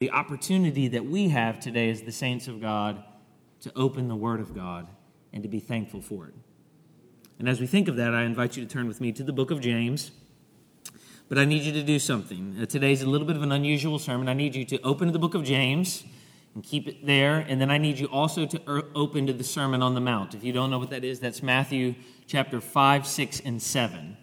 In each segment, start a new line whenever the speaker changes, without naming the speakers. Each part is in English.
the opportunity that we have today as the saints of God to open the Word of God and to be thankful for it. And as we think of that, I invite you to turn with me to the book of James. But I need you to do something. Uh, today's a little bit of an unusual sermon. I need you to open to the book of James and keep it there. And then I need you also to er- open to the Sermon on the Mount. If you don't know what that is, that's Matthew chapter 5, 6, and 7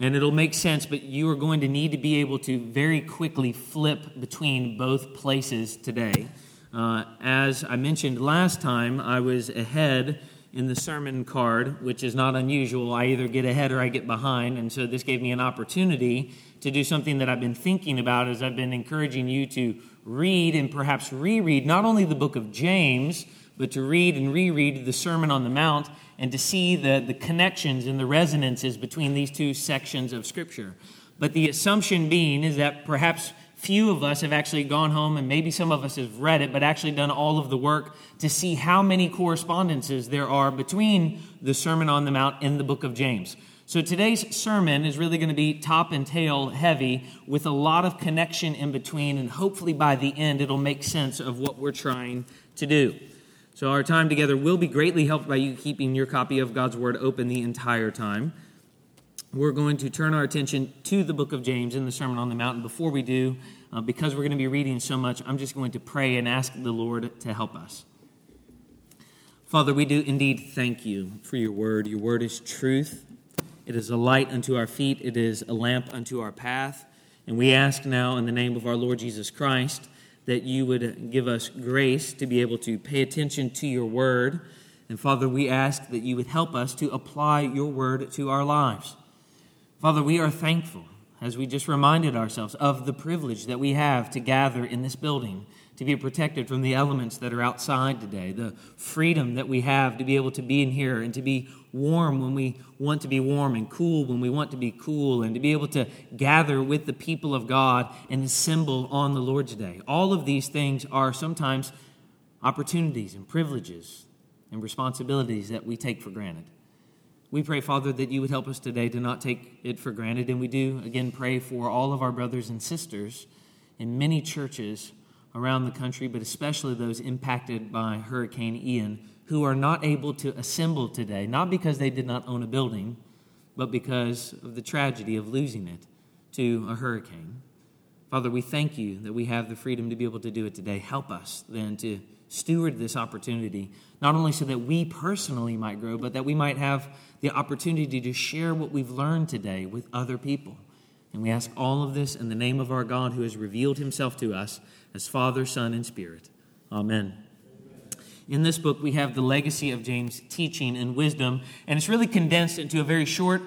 and it'll make sense, but you are going to need to be able to very quickly flip between both places today. Uh, as I mentioned last time, I was ahead in the sermon card, which is not unusual. I either get ahead or I get behind, and so this gave me an opportunity to do something that I've been thinking about as I've been encouraging you to read and perhaps reread not only the book of James, but to read and reread the Sermon on the Mount and to see the, the connections and the resonances between these two sections of Scripture. But the assumption being is that perhaps few of us have actually gone home, and maybe some of us have read it, but actually done all of the work to see how many correspondences there are between the Sermon on the Mount and the book of James. So today's sermon is really going to be top and tail heavy with a lot of connection in between, and hopefully by the end it'll make sense of what we're trying to do. So, our time together will be greatly helped by you keeping your copy of God's Word open the entire time. We're going to turn our attention to the book of James in the Sermon on the Mountain. Before we do, uh, because we're going to be reading so much, I'm just going to pray and ask the Lord to help us. Father, we do indeed thank you for your word. Your word is truth, it is a light unto our feet, it is a lamp unto our path. And we ask now in the name of our Lord Jesus Christ that you would give us grace to be able to pay attention to your word. And Father, we ask that you would help us to apply your word to our lives. Father, we are thankful, as we just reminded ourselves, of the privilege that we have to gather in this building to be protected from the elements that are outside today, the freedom that we have to be able to be in here and to be warm when we want to be warm and cool when we want to be cool and to be able to gather with the people of God and assemble on the Lord's day. All of these things are sometimes opportunities and privileges and responsibilities that we take for granted. We pray, Father, that you would help us today to not take it for granted. And we do, again, pray for all of our brothers and sisters in many churches around the country, but especially those impacted by Hurricane Ian, who are not able to assemble today, not because they did not own a building, but because of the tragedy of losing it to a hurricane. Father, we thank you that we have the freedom to be able to do it today. Help us then to steward this opportunity, not only so that we personally might grow, but that we might have the opportunity to share what we've learned today with other people. And we ask all of this in the name of our God who has revealed himself to us as Father, Son, and Spirit. Amen. In this book, we have the legacy of James' teaching and wisdom, and it's really condensed into a very short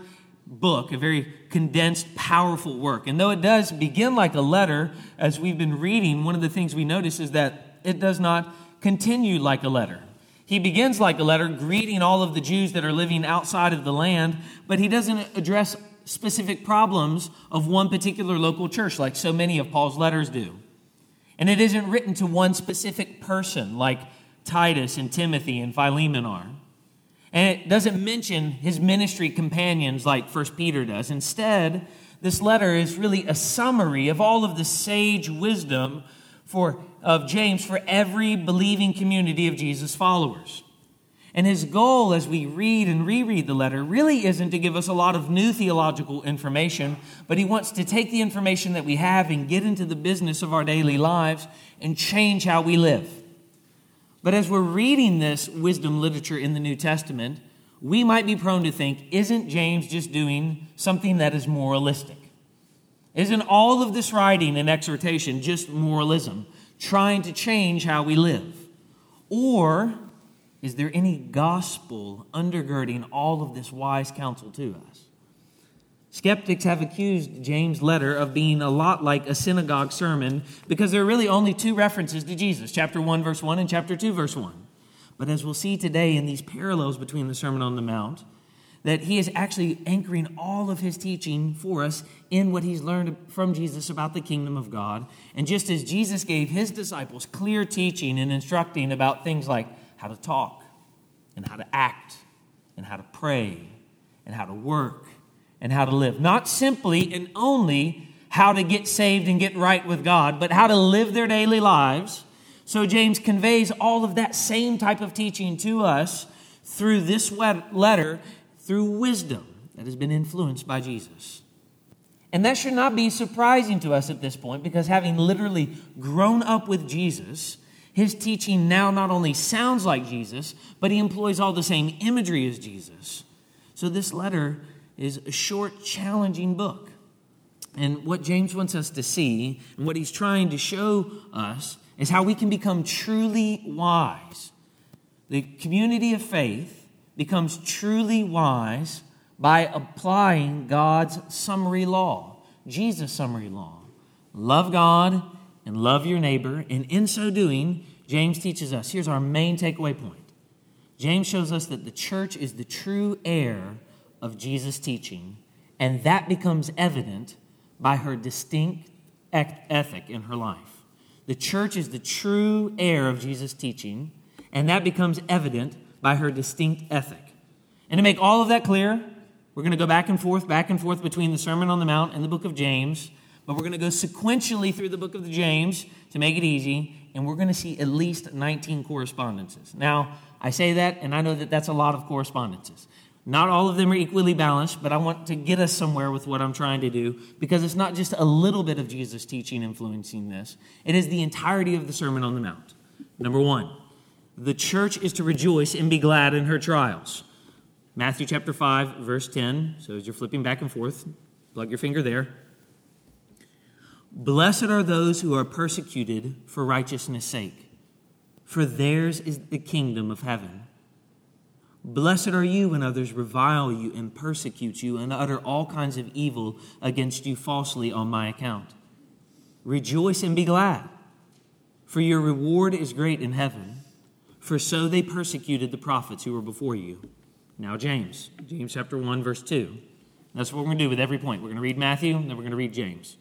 book, a very condensed, powerful work. And though it does begin like a letter, as we've been reading, one of the things we notice is that it does not continue like a letter. He begins like a letter, greeting all of the Jews that are living outside of the land, but he doesn't address specific problems of one particular local church like so many of Paul's letters do. And it isn't written to one specific person like Titus and Timothy and Philemon are. And it doesn't mention his ministry companions like First Peter does. Instead, this letter is really a summary of all of the sage wisdom for, of James for every believing community of Jesus' followers. And his goal as we read and reread the letter really isn't to give us a lot of new theological information, but he wants to take the information that we have and get into the business of our daily lives and change how we live. But as we're reading this wisdom literature in the New Testament, we might be prone to think, isn't James just doing something that is moralistic? Isn't all of this writing and exhortation just moralism, trying to change how we live? Or is there any gospel undergirding all of this wise counsel to us? Skeptics have accused James' letter of being a lot like a synagogue sermon because there are really only two references to Jesus chapter 1, verse 1, and chapter 2, verse 1. But as we'll see today in these parallels between the Sermon on the Mount, that he is actually anchoring all of his teaching for us in what he's learned from Jesus about the kingdom of God. And just as Jesus gave his disciples clear teaching and instructing about things like how to talk and how to act and how to pray and how to work and how to live. Not simply and only how to get saved and get right with God, but how to live their daily lives. So James conveys all of that same type of teaching to us through this letter, through wisdom that has been influenced by Jesus. And that should not be surprising to us at this point because having literally grown up with Jesus, his teaching now not only sounds like Jesus, but he employs all the same imagery as Jesus. So this letter is a short, challenging book. And what James wants us to see, and what he's trying to show us, is how we can become truly wise. The community of faith becomes truly wise by applying God's summary law, Jesus' summary law. Love God and love your neighbor. And in so doing, James teaches us here's our main takeaway point James shows us that the church is the true heir of Jesus' teaching, and that becomes evident by her distinct ethic in her life. The church is the true heir of Jesus' teaching, and that becomes evident by her distinct ethic. And to make all of that clear, we're going to go back and forth, back and forth between the Sermon on the Mount and the book of James, but we're going to go sequentially through the book of the James to make it easy, and we're going to see at least 19 correspondences. Now, I say that, and I know that that's a lot of correspondences. Not all of them are equally balanced, but I want to get us somewhere with what I'm trying to do because it's not just a little bit of Jesus' teaching influencing this, it is the entirety of the Sermon on the Mount. Number one, the church is to rejoice and be glad in her trials. Matthew chapter 5, verse 10. So as you're flipping back and forth, plug your finger there. Blessed are those who are persecuted for righteousness' sake, for theirs is the kingdom of heaven. Blessed are you when others revile you and persecute you and utter all kinds of evil against you falsely on my account. Rejoice and be glad, for your reward is great in heaven, for so they persecuted the prophets who were before you. Now, James, James chapter 1, verse 2. That's what we're going to do with every point. We're going to read Matthew, and then we're going to read James.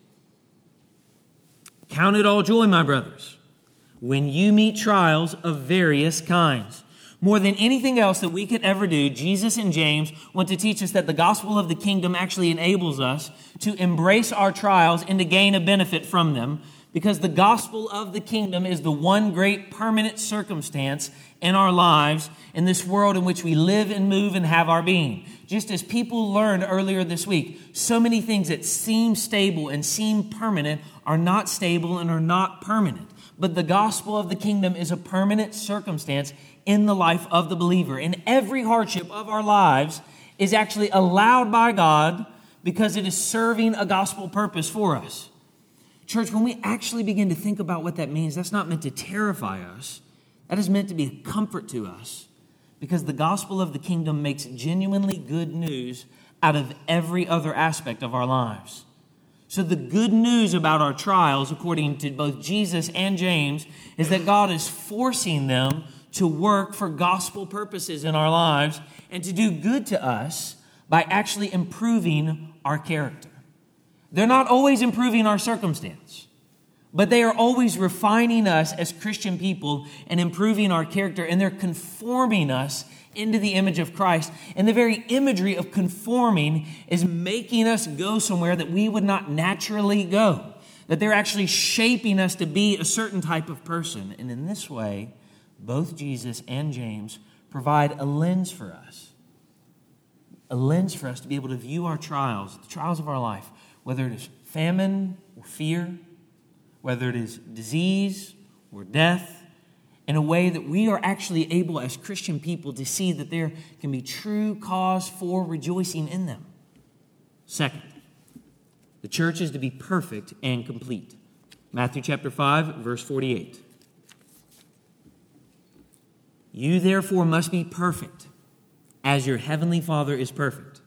Count it all joy, my brothers, when you meet trials of various kinds more than anything else that we could ever do, Jesus and James want to teach us that the gospel of the kingdom actually enables us to embrace our trials and to gain a benefit from them because the gospel of the kingdom is the one great permanent circumstance in our lives in this world in which we live and move and have our being. Just as people learned earlier this week, so many things that seem stable and seem permanent are not stable and are not permanent. But the gospel of the kingdom is a permanent circumstance in the life of the believer. And every hardship of our lives is actually allowed by God because it is serving a gospel purpose for us. Church, when we actually begin to think about what that means, that's not meant to terrify us. That is meant to be a comfort to us because the gospel of the kingdom makes genuinely good news out of every other aspect of our lives. So, the good news about our trials, according to both Jesus and James, is that God is forcing them to work for gospel purposes in our lives and to do good to us by actually improving our character. They're not always improving our circumstance, but they are always refining us as Christian people and improving our character, and they're conforming us into the image of Christ. And the very imagery of conforming is making us go somewhere that we would not naturally go, that they're actually shaping us to be a certain type of person. And in this way, both Jesus and James provide a lens for us. A lens for us to be able to view our trials, the trials of our life, whether it is famine or fear, whether it is disease or death, in a way that we are actually able as Christian people to see that there can be true cause for rejoicing in them. Second, the church is to be perfect and complete. Matthew chapter 5, verse 48. You therefore must be perfect as your heavenly Father is perfect.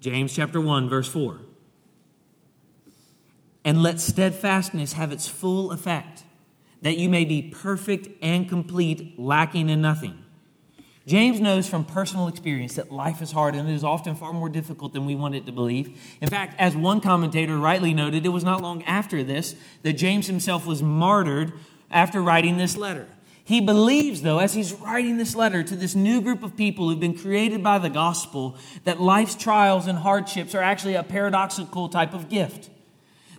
James chapter 1 verse 4. And let steadfastness have its full effect, that you may be perfect and complete, lacking in nothing. James knows from personal experience that life is hard and it is often far more difficult than we want it to believe. In fact, as one commentator rightly noted, it was not long after this that James himself was martyred after writing this letter. He believes, though, as he's writing this letter to this new group of people who've been created by the gospel, that life's trials and hardships are actually a paradoxical type of gift.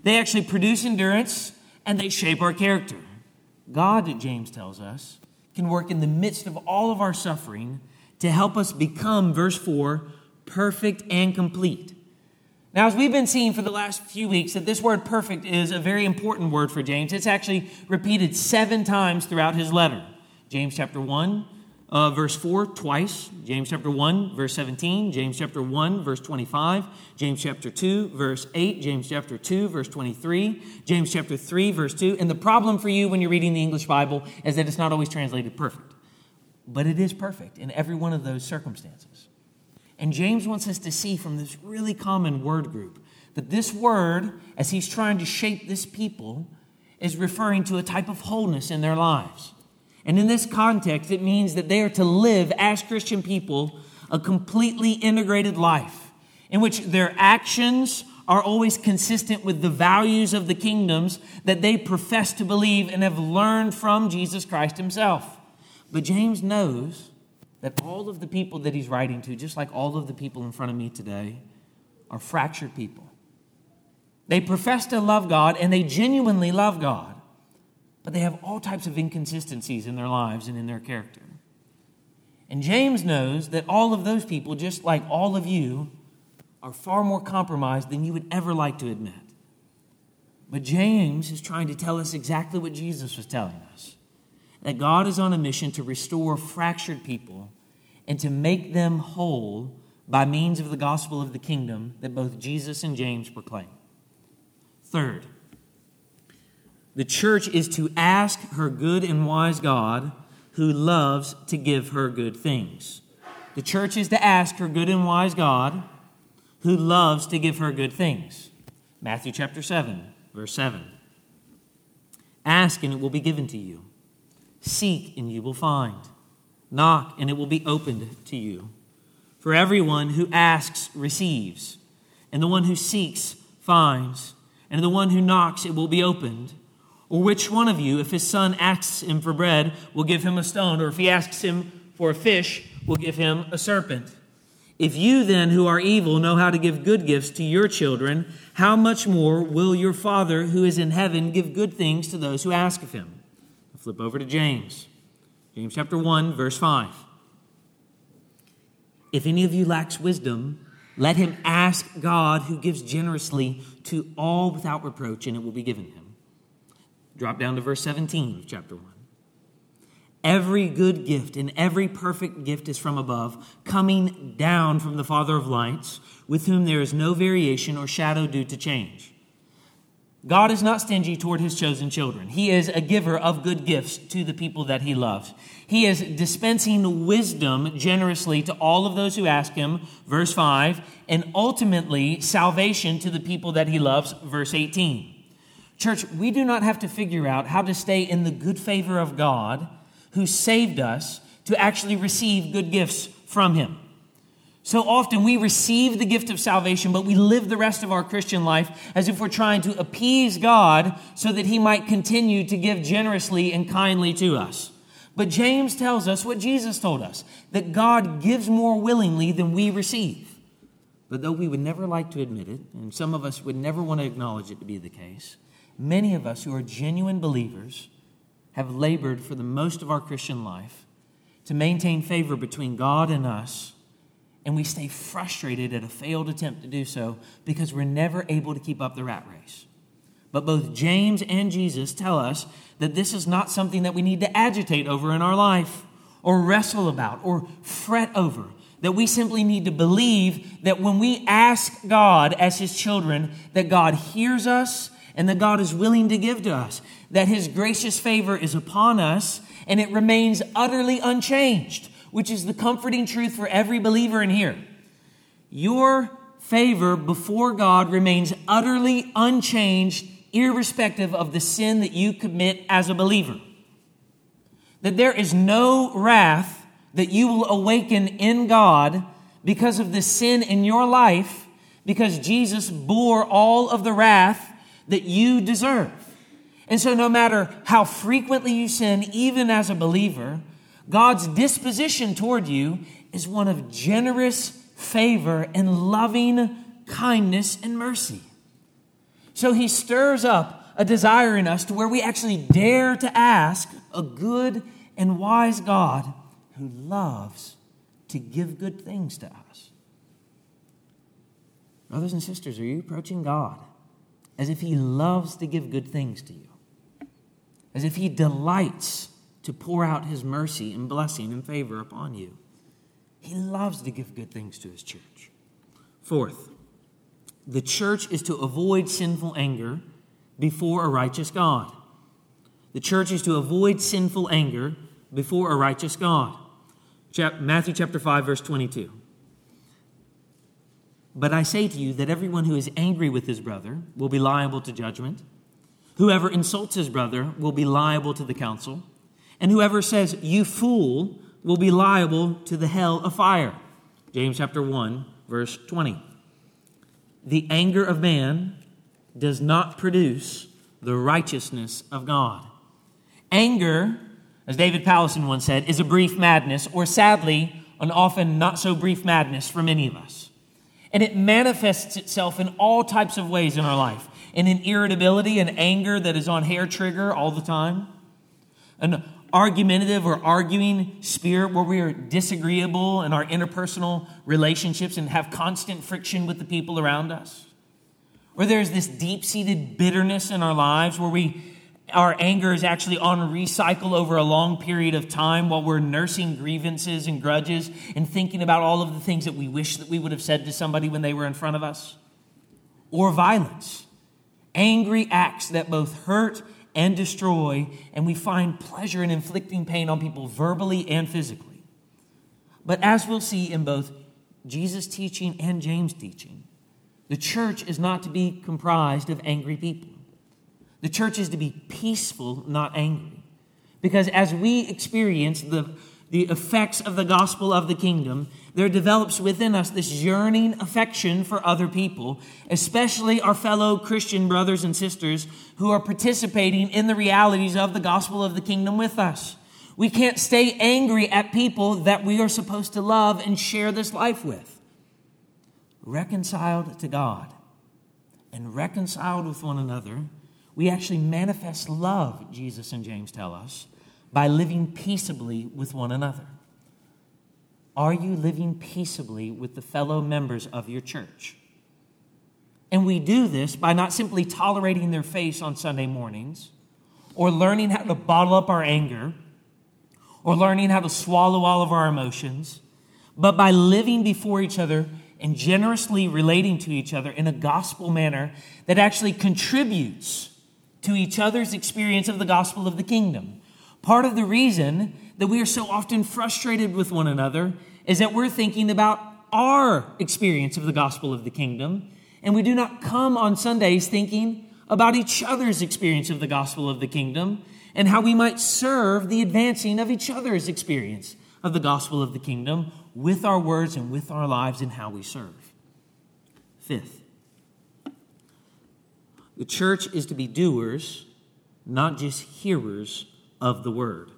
They actually produce endurance and they shape our character. God, James tells us, can work in the midst of all of our suffering to help us become, verse 4, perfect and complete. Now, as we've been seeing for the last few weeks, that this word perfect is a very important word for James. It's actually repeated seven times throughout his letter. James chapter 1, uh, verse 4 twice, James chapter 1, verse 17, James chapter 1, verse 25, James chapter 2, verse 8, James chapter 2, verse 23, James chapter 3, verse 2. And the problem for you when you're reading the English Bible is that it's not always translated perfect, but it is perfect in every one of those circumstances. And James wants us to see from this really common word group that this word, as he's trying to shape this people, is referring to a type of wholeness in their lives. And in this context, it means that they are to live as Christian people a completely integrated life in which their actions are always consistent with the values of the kingdoms that they profess to believe and have learned from Jesus Christ himself. But James knows that all of the people that he's writing to, just like all of the people in front of me today, are fractured people. They profess to love God and they genuinely love God but they have all types of inconsistencies in their lives and in their character. And James knows that all of those people, just like all of you, are far more compromised than you would ever like to admit. But James is trying to tell us exactly what Jesus was telling us that God is on a mission to restore fractured people and to make them whole by means of the gospel of the kingdom that both Jesus and James proclaim. Third, the church is to ask her good and wise God who loves to give her good things. The church is to ask her good and wise God who loves to give her good things. Matthew chapter 7, verse 7. Ask and it will be given to you. Seek and you will find. Knock and it will be opened to you. For everyone who asks receives, and the one who seeks finds, and the one who knocks it will be opened. Or which one of you, if his son asks him for bread, will give him a stone? Or if he asks him for a fish, will give him a serpent? If you then, who are evil, know how to give good gifts to your children, how much more will your Father who is in heaven give good things to those who ask of him? I'll flip over to James. James chapter 1, verse 5. If any of you lacks wisdom, let him ask God who gives generously to all without reproach, and it will be given him. Drop down to verse 17 of chapter 1. Every good gift and every perfect gift is from above, coming down from the Father of lights, with whom there is no variation or shadow due to change. God is not stingy toward his chosen children. He is a giver of good gifts to the people that he loves. He is dispensing wisdom generously to all of those who ask him, verse 5, and ultimately salvation to the people that he loves, verse 18. Church, we do not have to figure out how to stay in the good favor of God who saved us to actually receive good gifts from Him. So often we receive the gift of salvation, but we live the rest of our Christian life as if we're trying to appease God so that He might continue to give generously and kindly to us. But James tells us what Jesus told us that God gives more willingly than we receive. But though we would never like to admit it, and some of us would never want to acknowledge it to be the case, many of us who are genuine believers have labored for the most of our Christian life to maintain favor between God and us, and we stay frustrated at a failed attempt to do so because we're never able to keep up the rat race. But both James and Jesus tell us that this is not something that we need to agitate over in our life or wrestle about or fret over. That we simply need to believe that when we ask God as His children, that God hears us and that God is willing to give to us, that His gracious favor is upon us and it remains utterly unchanged, which is the comforting truth for every believer in here. Your favor before God remains utterly unchanged, irrespective of the sin that you commit as a believer. That there is no wrath that you will awaken in God because of the sin in your life, because Jesus bore all of the wrath that you deserve. And so, no matter how frequently you sin, even as a believer, God's disposition toward you is one of generous favor and loving kindness and mercy. So he stirs up a desire in us to where we actually dare to ask a good and wise God who loves to give good things to us. Brothers and sisters, are you approaching God as if He loves to give good things to you? As if He delights to pour out His mercy and blessing and favor upon you? He loves to give good things to His church. Fourth, the church is to avoid sinful anger before a righteous God. The church is to avoid sinful anger before a righteous God. Matthew chapter 5, verse 22. But I say to you that everyone who is angry with his brother will be liable to judgment. Whoever insults his brother will be liable to the council. And whoever says, You fool, will be liable to the hell of fire. James chapter 1, verse 20. The anger of man does not produce the righteousness of God. Anger, as David Powlison once said, is a brief madness, or sadly, an often not so brief madness for many of us. And it manifests itself in all types of ways in our life. In an irritability and anger that is on hair trigger all the time, an argumentative or arguing spirit where we are disagreeable in our interpersonal relationships and have constant friction with the people around us, where there's this deep seated bitterness in our lives where we our anger is actually on recycle over a long period of time while we're nursing grievances and grudges and thinking about all of the things that we wish that we would have said to somebody when they were in front of us. Or violence, angry acts that both hurt and destroy, and we find pleasure in inflicting pain on people verbally and physically. But as we'll see in both Jesus' teaching and James' teaching, the church is not to be comprised of angry people. The church is to be peaceful, not angry. Because as we experience the, the effects of the gospel of the kingdom, there develops within us this yearning affection for other people, especially our fellow Christian brothers and sisters who are participating in the realities of the gospel of the kingdom with us. We can't stay angry at people that we are supposed to love and share this life with. Reconciled to God and reconciled with one another we actually manifest love, Jesus and James tell us, by living peaceably with one another. Are you living peaceably with the fellow members of your church? And we do this by not simply tolerating their face on Sunday mornings, or learning how to bottle up our anger, or learning how to swallow all of our emotions, but by living before each other and generously relating to each other in a gospel manner that actually contributes to each other's experience of the gospel of the kingdom. Part of the reason that we are so often frustrated with one another is that we're thinking about our experience of the gospel of the kingdom, and we do not come on Sundays thinking about each other's experience of the gospel of the kingdom and how we might serve the advancing of each other's experience of the gospel of the kingdom with our words and with our lives and how we serve. Fifth, the church is to be doers, not just hearers of the word.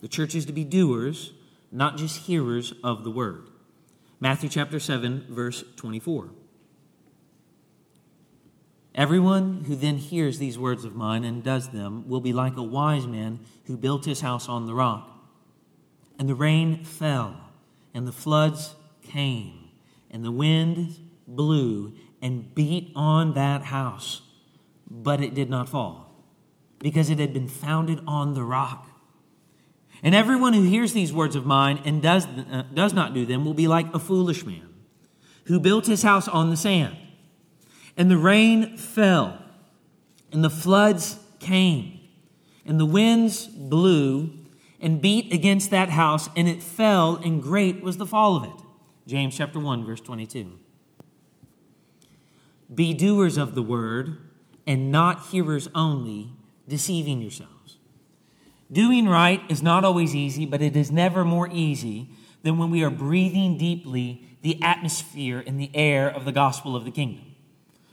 The church is to be doers, not just hearers of the word. Matthew chapter 7, verse 24. Everyone who then hears these words of mine and does them will be like a wise man who built his house on the rock. And the rain fell, and the floods came, and the wind blew and beat on that house but it did not fall because it had been founded on the rock. And everyone who hears these words of mine and does, uh, does not do them will be like a foolish man who built his house on the sand. And the rain fell, and the floods came, and the winds blew and beat against that house, and it fell, and great was the fall of it. James chapter 1, verse 22. Be doers of the word and not hearers only, deceiving yourselves. Doing right is not always easy, but it is never more easy than when we are breathing deeply the atmosphere and the air of the gospel of the kingdom.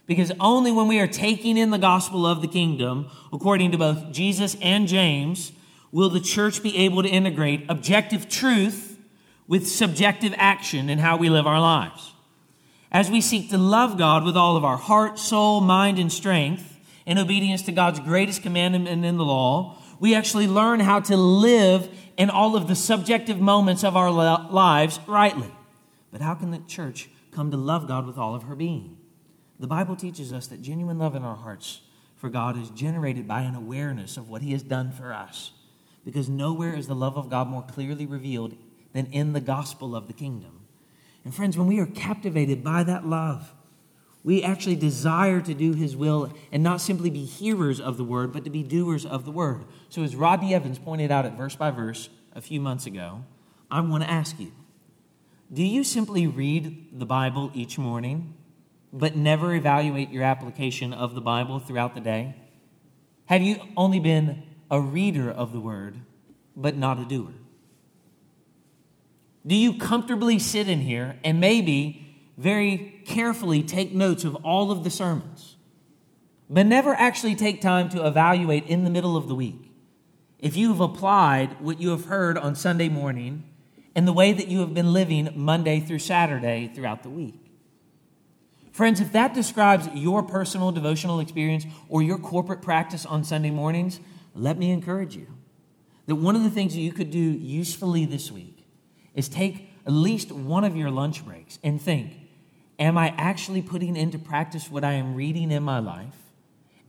Because only when we are taking in the gospel of the kingdom, according to both Jesus and James, will the church be able to integrate objective truth with subjective action in how we live our lives. As we seek to love God with all of our heart, soul, mind, and strength, in obedience to God's greatest commandment in the law, we actually learn how to live in all of the subjective moments of our lives rightly. But how can the church come to love God with all of her being? The Bible teaches us that genuine love in our hearts for God is generated by an awareness of what He has done for us. Because nowhere is the love of God more clearly revealed than in the gospel of the kingdom. And friends, when we are captivated by that love, we actually desire to do his will and not simply be hearers of the word, but to be doers of the word. So, as Rodney Evans pointed out at verse by verse a few months ago, I want to ask you do you simply read the Bible each morning, but never evaluate your application of the Bible throughout the day? Have you only been a reader of the word, but not a doer? Do you comfortably sit in here and maybe very carefully take notes of all of the sermons, but never actually take time to evaluate in the middle of the week if you have applied what you have heard on Sunday morning and the way that you have been living Monday through Saturday throughout the week. Friends, if that describes your personal devotional experience or your corporate practice on Sunday mornings, let me encourage you that one of the things that you could do usefully this week is take at least one of your lunch breaks and think, Am I actually putting into practice what I am reading in my life?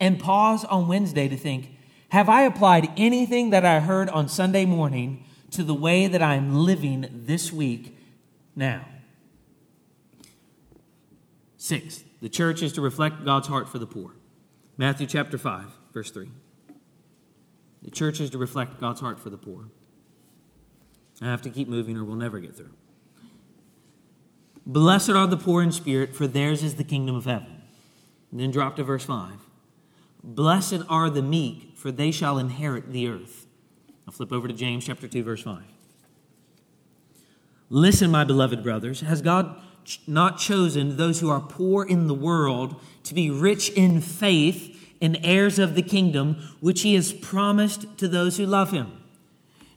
And pause on Wednesday to think, have I applied anything that I heard on Sunday morning to the way that I'm living this week now? Six, the church is to reflect God's heart for the poor. Matthew chapter 5, verse 3. The church is to reflect God's heart for the poor. I have to keep moving or we'll never get through. Blessed are the poor in spirit, for theirs is the kingdom of heaven. And then drop to verse 5. Blessed are the meek, for they shall inherit the earth. I'll flip over to James chapter 2, verse 5. Listen, my beloved brothers, has God not chosen those who are poor in the world to be rich in faith and heirs of the kingdom, which he has promised to those who love him?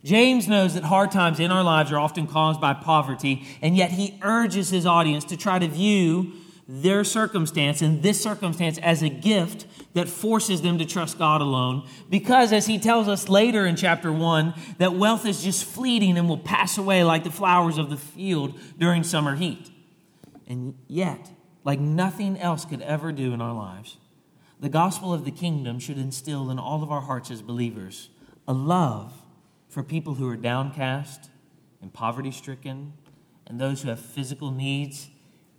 James knows that hard times in our lives are often caused by poverty, and yet he urges his audience to try to view their circumstance and this circumstance as a gift that forces them to trust God alone. Because, as he tells us later in chapter 1, that wealth is just fleeting and will pass away like the flowers of the field during summer heat. And yet, like nothing else could ever do in our lives, the gospel of the kingdom should instill in all of our hearts as believers a love for people who are downcast and poverty stricken and those who have physical needs,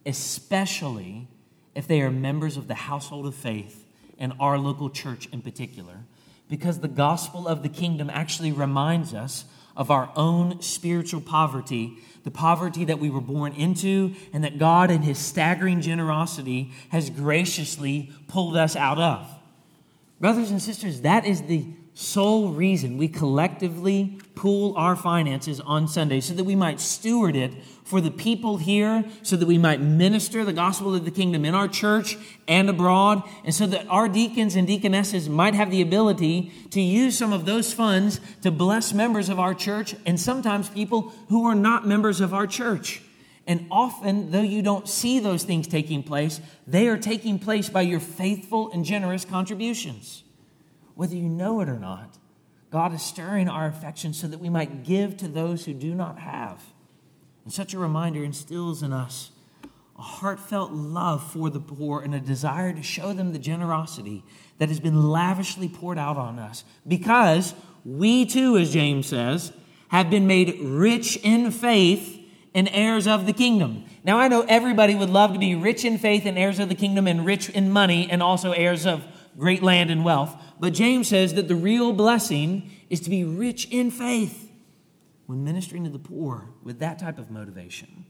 especially if they are members of the household of faith and our local church in particular. Because the gospel of the kingdom actually reminds us of our own spiritual poverty, the poverty that we were born into, and that God, in His staggering generosity, has graciously pulled us out of. Brothers and sisters, that is the sole reason we collectively pool our finances on Sunday so that we might steward it for the people here, so that we might minister the gospel of the kingdom in our church and abroad, and so that our deacons and deaconesses might have the ability to use some of those funds to bless members of our church and sometimes people who are not members of our church. And often, though you don't see those things taking place, they are taking place by your faithful and generous contributions whether you know it or not. God is stirring our affections so that we might give to those who do not have. And such a reminder instills in us a heartfelt love for the poor and a desire to show them the generosity that has been lavishly poured out on us. Because we too, as James says, have been made rich in faith and heirs of the kingdom. Now, I know everybody would love to be rich in faith and heirs of the kingdom and rich in money and also heirs of great land and wealth. But James says that the real blessing is to be rich in faith. When ministering to the poor with that type of motivation,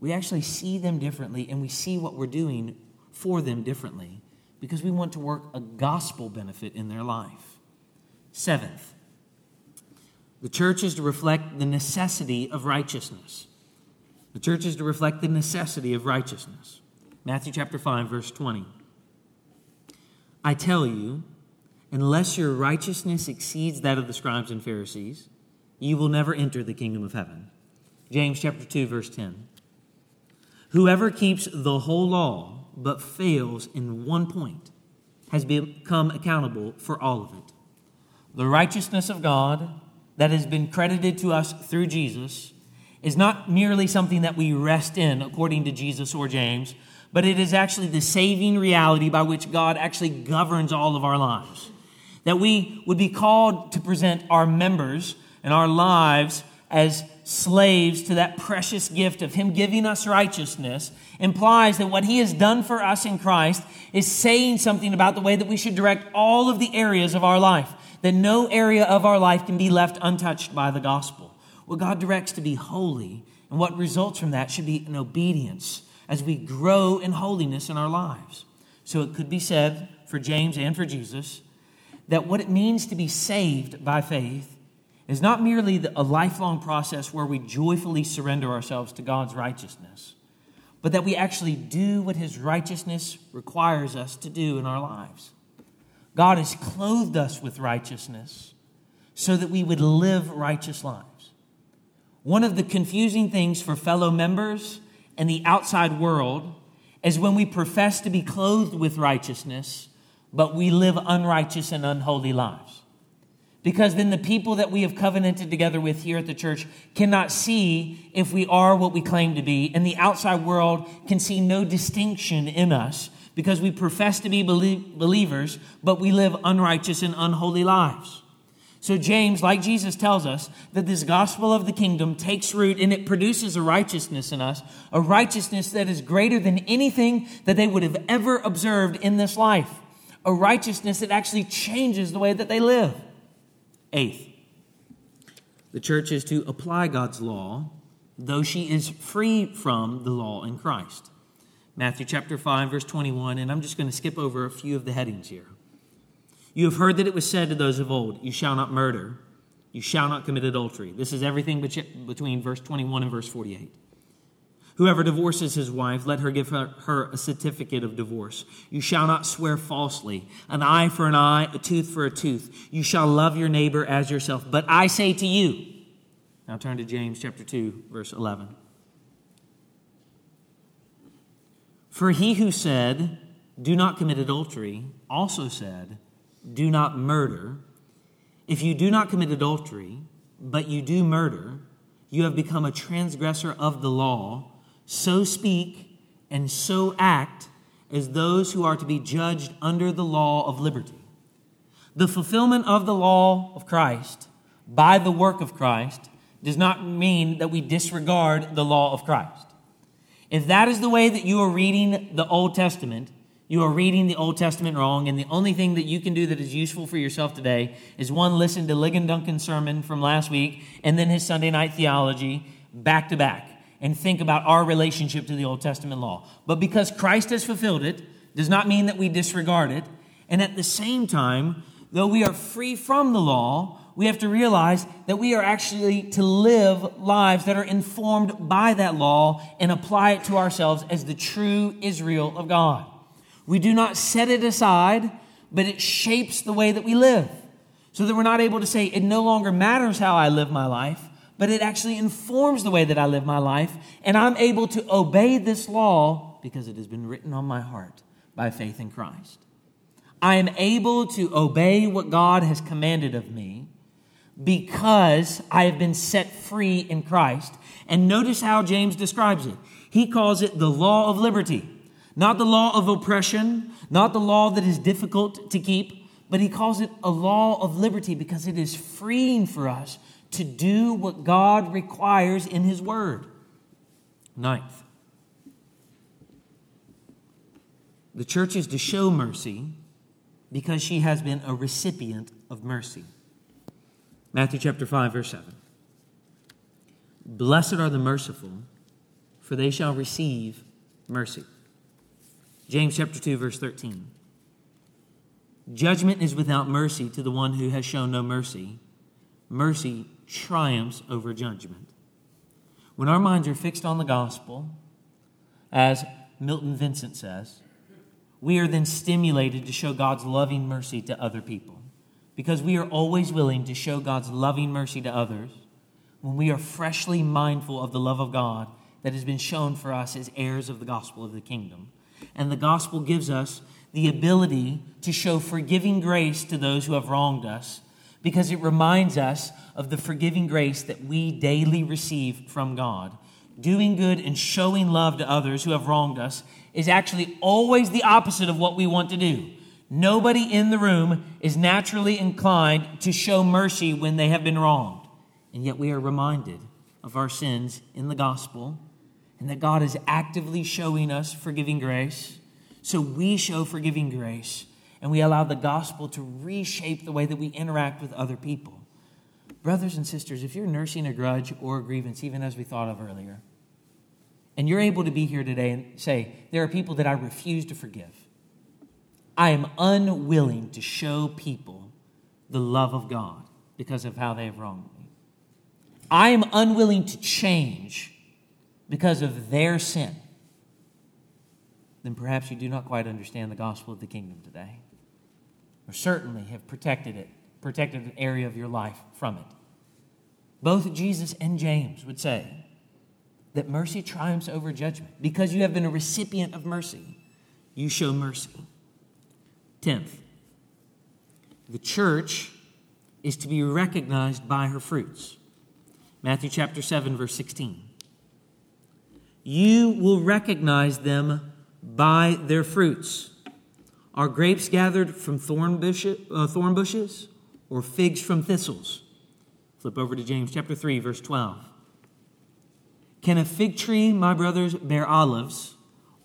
we actually see them differently and we see what we're doing for them differently because we want to work a gospel benefit in their life. Seventh, the church is to reflect the necessity of righteousness. The church is to reflect the necessity of righteousness. Matthew chapter 5, verse 20. I tell you, unless your righteousness exceeds that of the scribes and Pharisees, you will never enter the kingdom of heaven. James chapter 2 verse 10. Whoever keeps the whole law but fails in one point has become accountable for all of it. The righteousness of God that has been credited to us through Jesus is not merely something that we rest in, according to Jesus or James, but it is actually the saving reality by which God actually governs all of our lives. That we would be called to present our members and our lives as slaves to that precious gift of Him giving us righteousness implies that what He has done for us in Christ is saying something about the way that we should direct all of the areas of our life, that no area of our life can be left untouched by the gospel. What God directs to be holy, and what results from that should be an obedience as we grow in holiness in our lives. So it could be said for James and for Jesus that what it means to be saved by faith is not merely a lifelong process where we joyfully surrender ourselves to God's righteousness, but that we actually do what His righteousness requires us to do in our lives. God has clothed us with righteousness so that we would live righteous lives. One of the confusing things for fellow members and the outside world is when we profess to be clothed with righteousness, but we live unrighteous and unholy lives. Because then the people that we have covenanted together with here at the church cannot see if we are what we claim to be, and the outside world can see no distinction in us because we profess to be believers, but we live unrighteous and unholy lives. So, James, like Jesus tells us, that this gospel of the kingdom takes root and it produces a righteousness in us, a righteousness that is greater than anything that they would have ever observed in this life, a righteousness that actually changes the way that they live. Eighth, the church is to apply God's law, though she is free from the law in Christ. Matthew chapter 5, verse 21, and I'm just going to skip over a few of the headings here. You have heard that it was said to those of old, You shall not murder, you shall not commit adultery. This is everything between verse 21 and verse 48. Whoever divorces his wife, let her give her, her, a certificate of divorce. You shall not swear falsely. An eye for an eye, a tooth for a tooth. You shall love your neighbor as yourself. But I say to you, now turn to James chapter 2, verse 11. For he who said, Do not commit adultery, also said, Do not murder. If you do not commit adultery, but you do murder, you have become a transgressor of the law so speak and so act as those who are to be judged under the law of liberty. The fulfillment of the law of Christ by the work of Christ does not mean that we disregard the law of Christ. If that is the way that you are reading the Old Testament, you are reading the Old Testament wrong, and the only thing that you can do that is useful for yourself today is one, listen to Ligon Duncan's sermon from last week, and then his Sunday night theology back to back and think about our relationship to the Old Testament law. But because Christ has fulfilled it, does not mean that we disregard it. And at the same time, though we are free from the law, we have to realize that we are actually to live lives that are informed by that law and apply it to ourselves as the true Israel of God. We do not set it aside, but it shapes the way that we live. So that we're not able to say, it no longer matters how I live my life but it actually informs the way that I live my life. And I'm able to obey this law because it has been written on my heart by faith in Christ. I am able to obey what God has commanded of me because I have been set free in Christ. And notice how James describes it. He calls it the law of liberty, not the law of oppression, not the law that is difficult to keep, but he calls it a law of liberty because it is freeing for us to do what God requires in His Word. Ninth, the church is to show mercy because she has been a recipient of mercy. Matthew chapter 5, verse 7. Blessed are the merciful, for they shall receive mercy. James chapter 2, verse 13. Judgment is without mercy to the one who has shown no mercy. Mercy triumphs over judgment. When our minds are fixed on the gospel, as Milton Vincent says, we are then stimulated to show God's loving mercy to other people. Because we are always willing to show God's loving mercy to others when we are freshly mindful of the love of God that has been shown for us as heirs of the gospel of the kingdom. And the gospel gives us the ability to show forgiving grace to those who have wronged us because it reminds us of the forgiving grace that we daily receive from God. Doing good and showing love to others who have wronged us is actually always the opposite of what we want to do. Nobody in the room is naturally inclined to show mercy when they have been wronged. And yet we are reminded of our sins in the gospel and that God is actively showing us forgiving grace. So we show forgiving grace and we allow the gospel to reshape the way that we interact with other people. Brothers and sisters, if you're nursing a grudge or a grievance, even as we thought of earlier, and you're able to be here today and say, There are people that I refuse to forgive, I am unwilling to show people the love of God because of how they have wronged me. I am unwilling to change because of their sin. Then perhaps you do not quite understand the gospel of the kingdom today or certainly have protected it, protected an area of your life from it. Both Jesus and James would say that mercy triumphs over judgment. Because you have been a recipient of mercy, you show mercy. Tenth, the church is to be recognized by her fruits. Matthew chapter 7, verse 16. You will recognize them by their fruits. Are grapes gathered from thorn, bushes, uh, thorn bushes or figs from thistles? Flip over to James chapter 3, verse 12. Can a fig tree, my brothers, bear olives,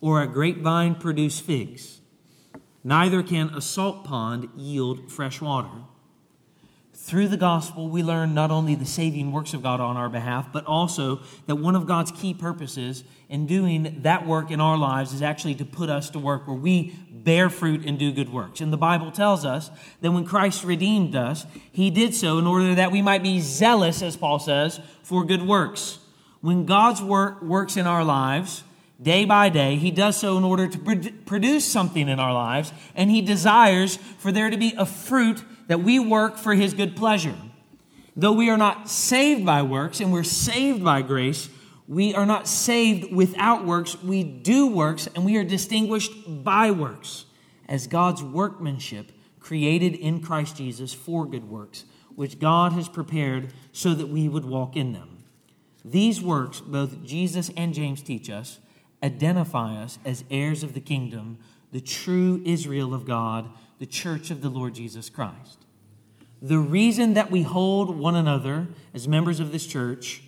or a grapevine produce figs? Neither can a salt pond yield fresh water. Through the gospel, we learn not only the saving works of God on our behalf, but also that one of God's key purposes in doing that work in our lives is actually to put us to work where we bear fruit and do good works. And the Bible tells us that when Christ redeemed us, he did so in order that we might be zealous, as Paul says, for good works. When God's work works in our lives, day by day, he does so in order to produce something in our lives, and he desires for there to be a fruit that we work for his good pleasure. Though we are not saved by works and we're saved by grace, we are not saved without works. We do works and we are distinguished by works as God's workmanship created in Christ Jesus for good works, which God has prepared so that we would walk in them. These works, both Jesus and James teach us, identify us as heirs of the kingdom, the true Israel of God the church of the Lord Jesus Christ. The reason that we hold one another as members of this church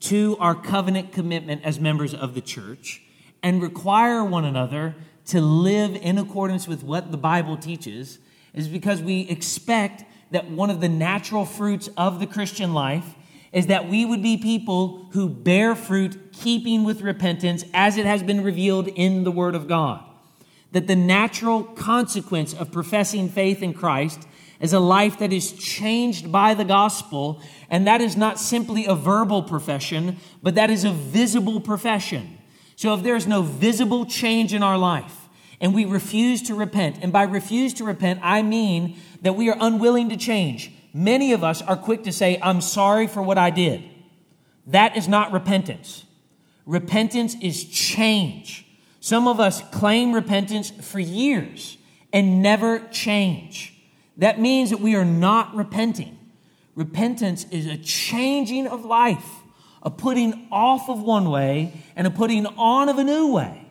to our covenant commitment as members of the church and require one another to live in accordance with what the Bible teaches is because we expect that one of the natural fruits of the Christian life is that we would be people who bear fruit keeping with repentance as it has been revealed in the Word of God that the natural consequence of professing faith in Christ is a life that is changed by the gospel, and that is not simply a verbal profession, but that is a visible profession. So if there's no visible change in our life, and we refuse to repent, and by refuse to repent, I mean that we are unwilling to change. Many of us are quick to say, I'm sorry for what I did. That is not repentance. Repentance is change. Some of us claim repentance for years and never change. That means that we are not repenting. Repentance is a changing of life, a putting off of one way and a putting on of a new way.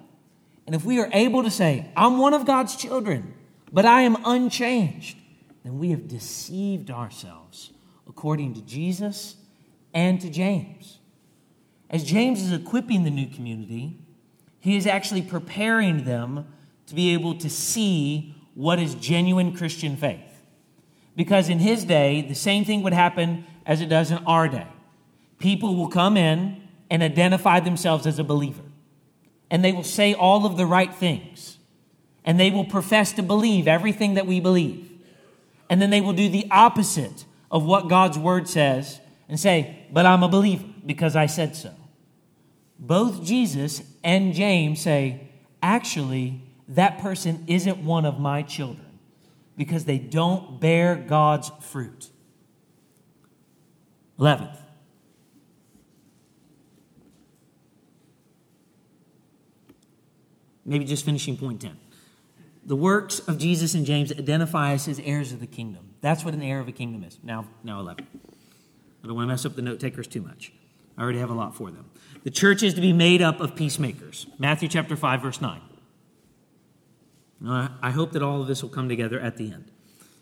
And if we are able to say, I'm one of God's children, but I am unchanged, then we have deceived ourselves according to Jesus and to James. As James is equipping the new community, he is actually preparing them to be able to see what is genuine Christian faith. Because in his day, the same thing would happen as it does in our day. People will come in and identify themselves as a believer, and they will say all of the right things, and they will profess to believe everything that we believe. And then they will do the opposite of what God's word says and say, But I'm a believer because I said so both Jesus and James say, actually, that person isn't one of my children because they don't bear God's fruit. 11th, maybe just finishing point 10. The works of Jesus and James identify us as heirs of the kingdom. That's what an heir of a kingdom is. Now, now 11. I don't want to mess up the note takers too much. I already have a lot for them. The church is to be made up of peacemakers. Matthew chapter 5, verse 9. I hope that all of this will come together at the end.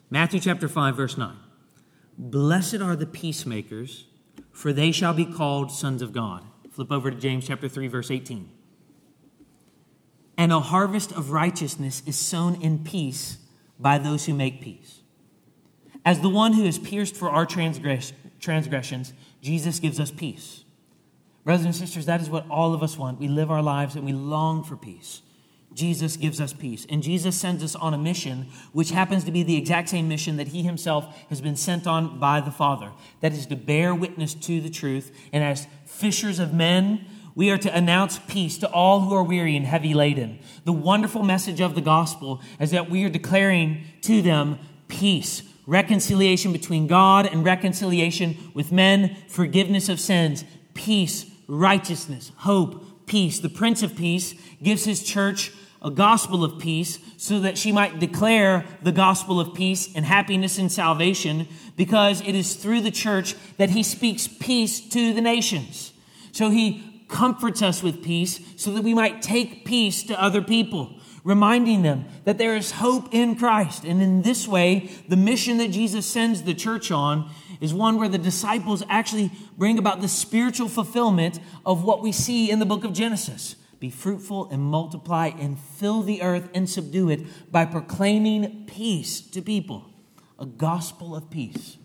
Matthew chapter 5, verse 9. Blessed are the peacemakers, for they shall be called sons of God. Flip over to James chapter 3, verse 18. And a harvest of righteousness is sown in peace by those who make peace. As the one who is pierced for our transgress- transgressions, Jesus gives us peace. Brothers and sisters, that is what all of us want. We live our lives and we long for peace. Jesus gives us peace. And Jesus sends us on a mission, which happens to be the exact same mission that he himself has been sent on by the Father. That is to bear witness to the truth. And as fishers of men, we are to announce peace to all who are weary and heavy laden. The wonderful message of the gospel is that we are declaring to them peace, reconciliation between God and reconciliation with men, forgiveness of sins, peace, righteousness, hope, peace. The Prince of Peace gives his church a gospel of peace so that she might declare the gospel of peace and happiness and salvation because it is through the church that he speaks peace to the nations. So he comforts us with peace so that we might take peace to other people, reminding them that there is hope in Christ. And in this way, the mission that Jesus sends the church on is one where the disciples actually bring about the spiritual fulfillment of what we see in the book of Genesis. Be fruitful and multiply and fill the earth and subdue it by proclaiming peace to people, a gospel of peace.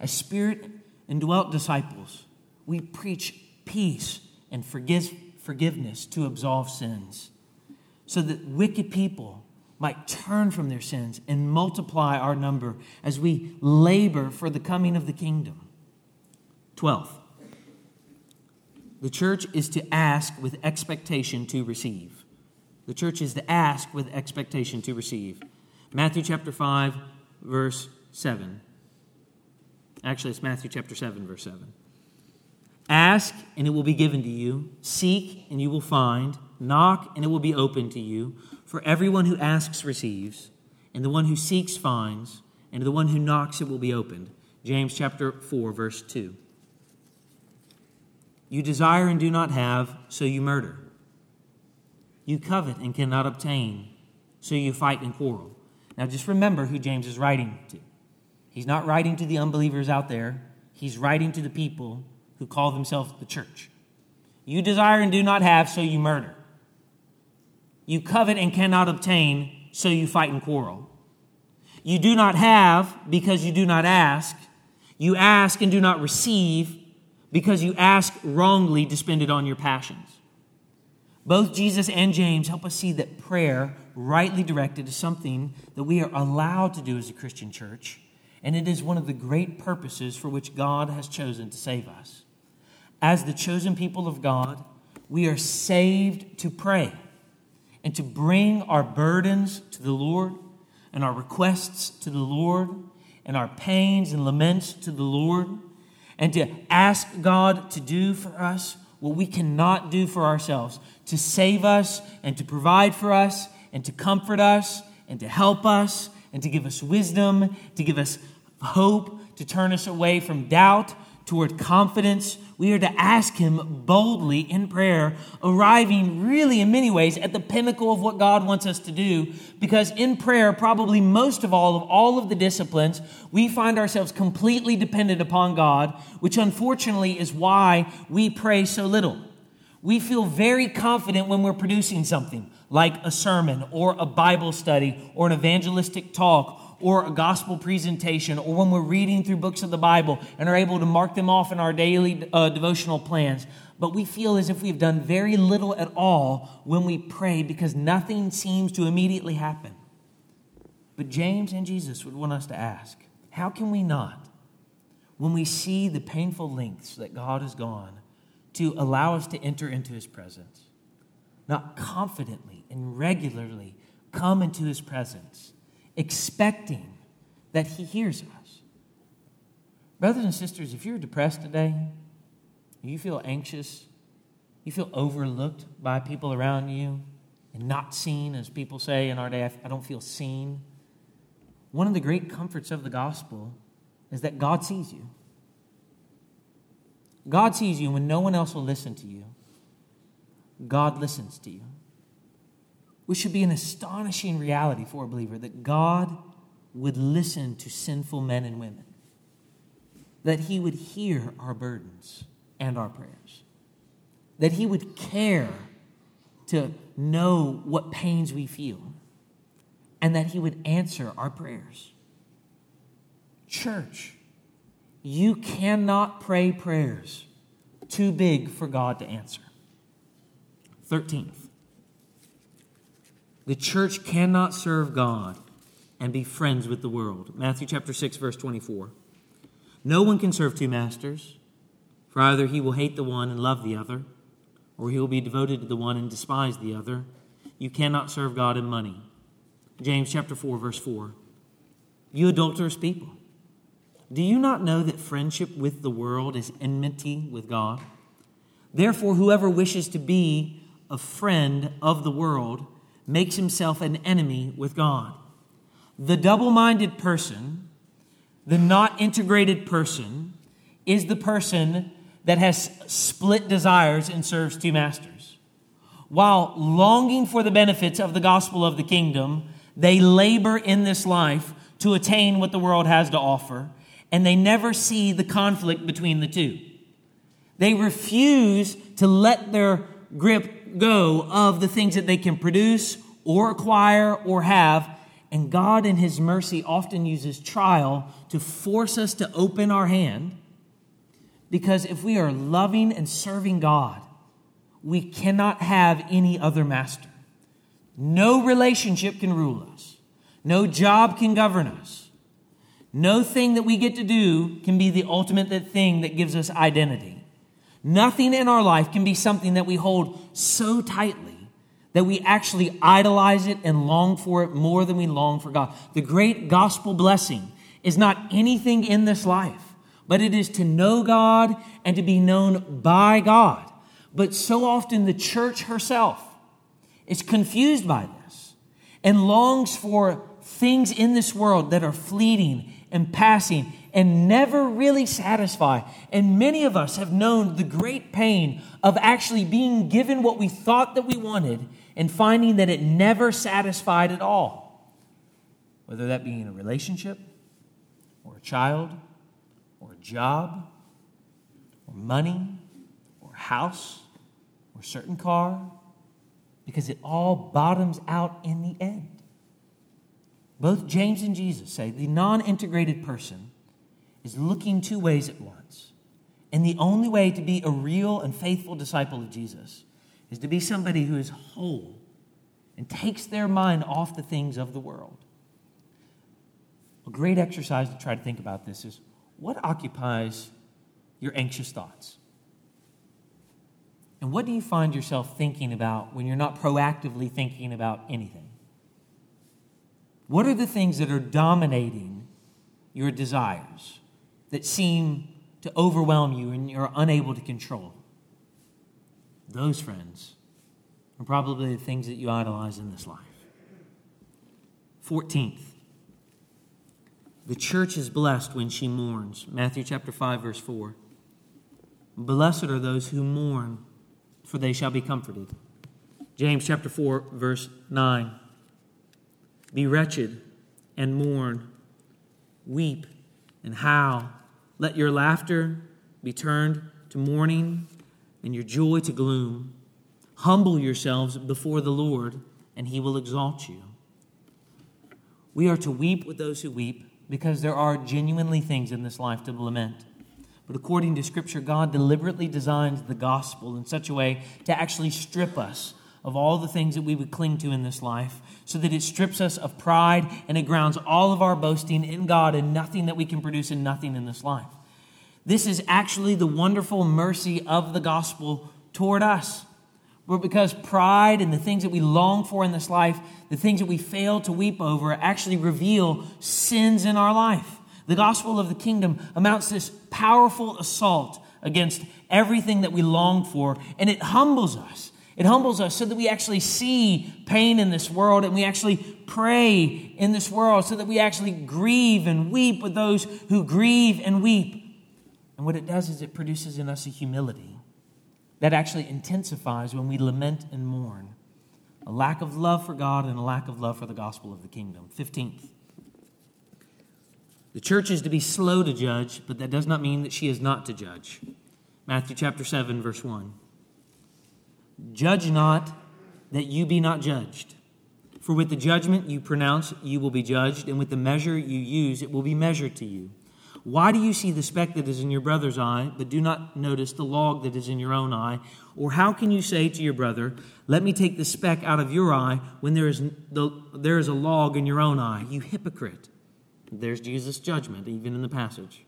As spirit indwelt disciples, we preach peace and forgive, forgiveness to absolve sins, so that wicked people might turn from their sins and multiply our number as we labor for the coming of the kingdom. 12. The church is to ask with expectation to receive. The church is to ask with expectation to receive. Matthew chapter 5, verse 7. Actually, it's Matthew chapter 7, verse 7. Ask, and it will be given to you. Seek, and you will find. Knock, and it will be opened to you. For everyone who asks receives, and the one who seeks finds, and to the one who knocks it will be opened. James chapter 4, verse 2. You desire and do not have, so you murder. You covet and cannot obtain, so you fight and quarrel. Now just remember who James is writing to. He's not writing to the unbelievers out there, he's writing to the people who call themselves the church. You desire and do not have, so you murder. You covet and cannot obtain, so you fight and quarrel. You do not have because you do not ask. You ask and do not receive because you ask wrongly to spend it on your passions. Both Jesus and James help us see that prayer, rightly directed, is something that we are allowed to do as a Christian church, and it is one of the great purposes for which God has chosen to save us. As the chosen people of God, we are saved to pray and to bring our burdens to the Lord and our requests to the Lord and our pains and laments to the Lord and to ask God to do for us what we cannot do for ourselves, to save us and to provide for us and to comfort us and to help us and to give us wisdom, to give us hope, to turn us away from doubt toward confidence. We are to ask Him boldly in prayer, arriving really in many ways at the pinnacle of what God wants us to do. Because in prayer, probably most of all of all of the disciplines, we find ourselves completely dependent upon God, which unfortunately is why we pray so little. We feel very confident when we're producing something like a sermon or a Bible study or an evangelistic talk or a gospel presentation or when we're reading through books of the Bible and are able to mark them off in our daily uh, devotional plans. But we feel as if we've done very little at all when we pray because nothing seems to immediately happen. But James and Jesus would want us to ask how can we not, when we see the painful lengths that God has gone to allow us to enter into his presence, not confidently and regularly come into his presence? Expecting that He hears us. Brothers and sisters, if you're depressed today, you feel anxious, you feel overlooked by people around you, and not seen, as people say in our day. I don't feel seen. One of the great comforts of the gospel is that God sees you. God sees you when no one else will listen to you. God listens to you. Which should be an astonishing reality for a believer that God would listen to sinful men and women, that He would hear our burdens and our prayers, that He would care to know what pains we feel, and that He would answer our prayers. Church, you cannot pray prayers too big for God to answer. 13th, the church cannot serve God and be friends with the world. Matthew chapter 6 verse 24. No one can serve two masters, for either he will hate the one and love the other, or he will be devoted to the one and despise the other. You cannot serve God and money. James chapter 4 verse 4. You adulterous people, do you not know that friendship with the world is enmity with God? Therefore, whoever wishes to be a friend of the world makes himself an enemy with God. The double minded person, the not integrated person, is the person that has split desires and serves two masters. While longing for the benefits of the gospel of the kingdom, they labor in this life to attain what the world has to offer and they never see the conflict between the two. They refuse to let their grip go of the things that they can produce or acquire or have. And God, in His mercy, often uses trial to force us to open our hand. Because if we are loving and serving God, we cannot have any other master. No relationship can rule us, no job can govern us. No thing that we get to do can be the ultimate thing that gives us identity. Nothing in our life can be something that we hold so tightly that we actually idolize it and long for it more than we long for God. The great gospel blessing is not anything in this life, but it is to know God and to be known by God. But so often the church herself is confused by this and longs for things in this world that are fleeting and passing and never really satisfy. And many of us have known the great pain of actually being given what we thought that we wanted and finding that it never satisfied at all. Whether that be in a relationship, or a child, or a job, or money, or house, or certain car, because it all bottoms out in the end. Both James and Jesus say the non integrated person is looking two ways at once. And the only way to be a real and faithful disciple of Jesus is to be somebody who is whole and takes their mind off the things of the world. A great exercise to try to think about this is what occupies your anxious thoughts? And what do you find yourself thinking about when you're not proactively thinking about anything? What are the things that are dominating your desires that seem to overwhelm you and you're unable to control? Those, friends, are probably the things that you idolize in this life. 14th, the church is blessed when she mourns. Matthew chapter 5, verse 4. Blessed are those who mourn, for they shall be comforted. James chapter 4, verse 9. Be wretched and mourn, weep and howl. Let your laughter be turned to mourning and your joy to gloom. Humble yourselves before the Lord, and he will exalt you. We are to weep with those who weep because there are genuinely things in this life to lament. But according to Scripture, God deliberately designs the gospel in such a way to actually strip us of all the things that we would cling to in this life, so that it strips us of pride and it grounds all of our boasting in God and nothing that we can produce and nothing in this life. This is actually the wonderful mercy of the gospel toward us. But because pride and the things that we long for in this life, the things that we fail to weep over, actually reveal sins in our life. The gospel of the kingdom amounts to this powerful assault against everything that we long for, and it humbles us It humbles us so that we actually see pain in this world and we actually pray in this world so that we actually grieve and weep with those who grieve and weep. And what it does is it produces in us a humility that actually intensifies when we lament and mourn a lack of love for God and a lack of love for the gospel of the kingdom. 15th. The church is to be slow to judge, but that does not mean that she is not to judge. Matthew chapter 7, verse 1. Judge not that you be not judged. For with the judgment you pronounce, you will be judged, and with the measure you use, it will be measured to you. Why do you see the speck that is in your brother's eye, but do not notice the log that is in your own eye? Or how can you say to your brother, Let me take the speck out of your eye, when there is, the, there is a log in your own eye? You hypocrite. There's Jesus' judgment, even in the passage.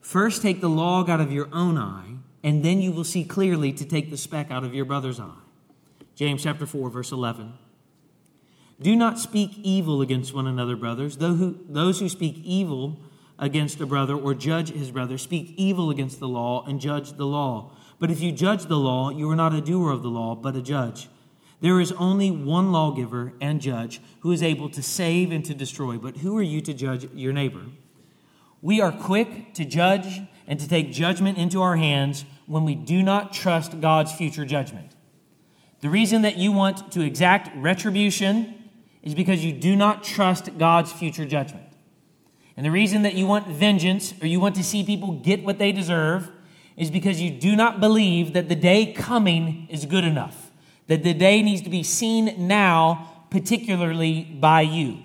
First, take the log out of your own eye, and then you will see clearly to take the speck out of your brother's eye. James chapter 4, verse 11. Do not speak evil against one another, brothers. Those who speak evil against a brother or judge his brother speak evil against the law and judge the law. But if you judge the law, you are not a doer of the law, but a judge. There is only one lawgiver and judge who is able to save and to destroy. But who are you to judge your neighbor? We are quick to judge and to take judgment into our hands when we do not trust God's future judgment. The reason that you want to exact retribution is because you do not trust God's future judgment. And the reason that you want vengeance or you want to see people get what they deserve is because you do not believe that the day coming is good enough, that the day needs to be seen now, particularly by you,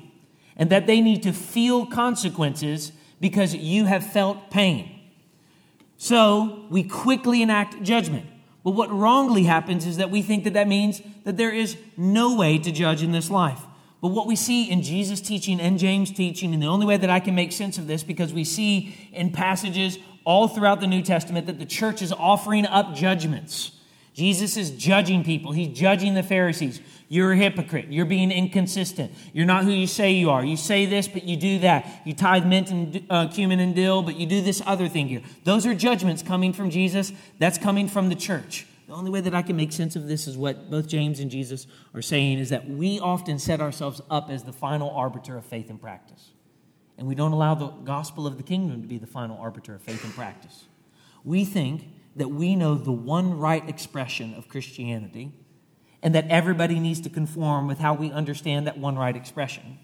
and that they need to feel consequences because you have felt pain. So we quickly enact judgment. But what wrongly happens is that we think that that means that there is no way to judge in this life. But what we see in Jesus' teaching and James' teaching, and the only way that I can make sense of this, because we see in passages all throughout the New Testament that the church is offering up judgments. Jesus is judging people, he's judging the Pharisees. You're a hypocrite. You're being inconsistent. You're not who you say you are. You say this, but you do that. You tithe mint and uh, cumin and dill, but you do this other thing here. Those are judgments coming from Jesus. That's coming from the church. The only way that I can make sense of this is what both James and Jesus are saying is that we often set ourselves up as the final arbiter of faith and practice. And we don't allow the gospel of the kingdom to be the final arbiter of faith and practice. We think that we know the one right expression of Christianity and that everybody needs to conform with how we understand that one right expression.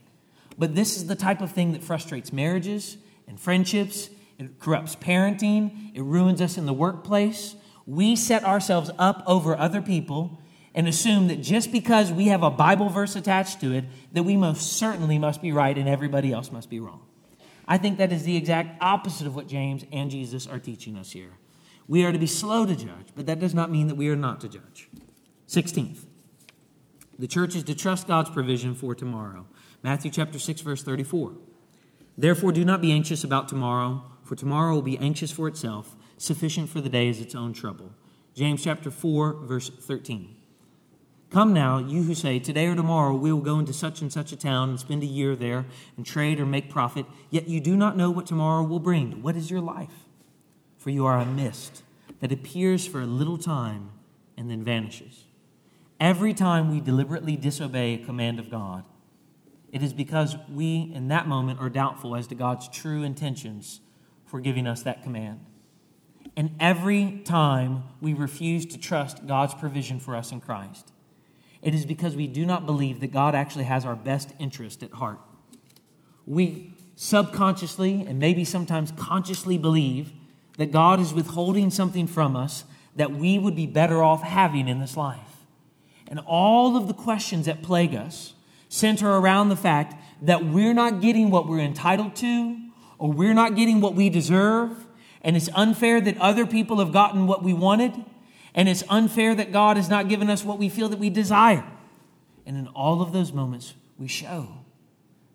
But this is the type of thing that frustrates marriages and friendships. It corrupts parenting. It ruins us in the workplace. We set ourselves up over other people and assume that just because we have a Bible verse attached to it, that we most certainly must be right and everybody else must be wrong. I think that is the exact opposite of what James and Jesus are teaching us here. We are to be slow to judge, but that does not mean that we are not to judge. 16th, the church is to trust God's provision for tomorrow. Matthew chapter 6 verse 34. Therefore do not be anxious about tomorrow, for tomorrow will be anxious for itself. Sufficient for the day is its own trouble. James chapter 4 verse 13. Come now, you who say, Today or tomorrow we will go into such and such a town and spend a year there and trade or make profit, yet you do not know what tomorrow will bring. What is your life? For you are a mist that appears for a little time and then vanishes. Every time we deliberately disobey a command of God, it is because we, in that moment, are doubtful as to God's true intentions for giving us that command. And every time we refuse to trust God's provision for us in Christ, it is because we do not believe that God actually has our best interest at heart. We subconsciously and maybe sometimes consciously believe that God is withholding something from us that we would be better off having in this life. And all of the questions that plague us center around the fact that we're not getting what we're entitled to, or we're not getting what we deserve, and it's unfair that other people have gotten what we wanted, and it's unfair that God has not given us what we feel that we desire. And in all of those moments, we show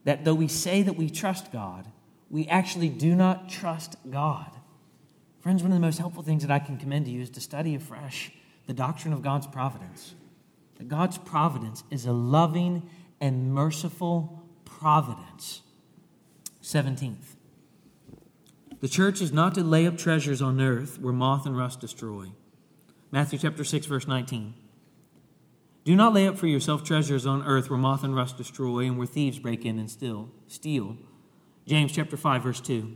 that though we say that we trust God, we actually do not trust God. Friends, one of the most helpful things that I can commend to you is to study afresh the doctrine of God's providence that God's providence is a loving and merciful providence. 17th. The church is not to lay up treasures on earth where moth and rust destroy. Matthew chapter 6 verse 19. Do not lay up for yourself treasures on earth where moth and rust destroy and where thieves break in and steal. steal. James chapter 5 verse 2.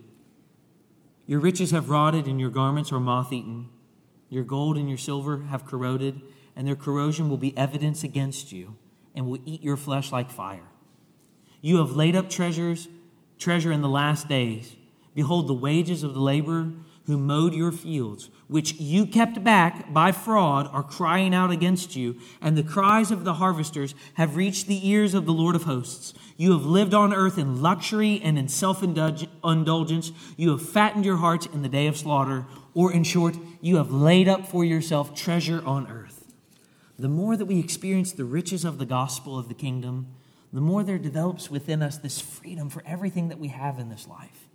Your riches have rotted and your garments are moth eaten. Your gold and your silver have corroded and their corrosion will be evidence against you and will eat your flesh like fire. You have laid up treasures treasure in the last days. Behold the wages of the laborer who mowed your fields, which you kept back by fraud, are crying out against you, and the cries of the harvesters have reached the ears of the Lord of hosts. You have lived on earth in luxury and in self indulgence. You have fattened your hearts in the day of slaughter, or in short, you have laid up for yourself treasure on earth. The more that we experience the riches of the gospel of the kingdom, the more there develops within us this freedom for everything that we have in this life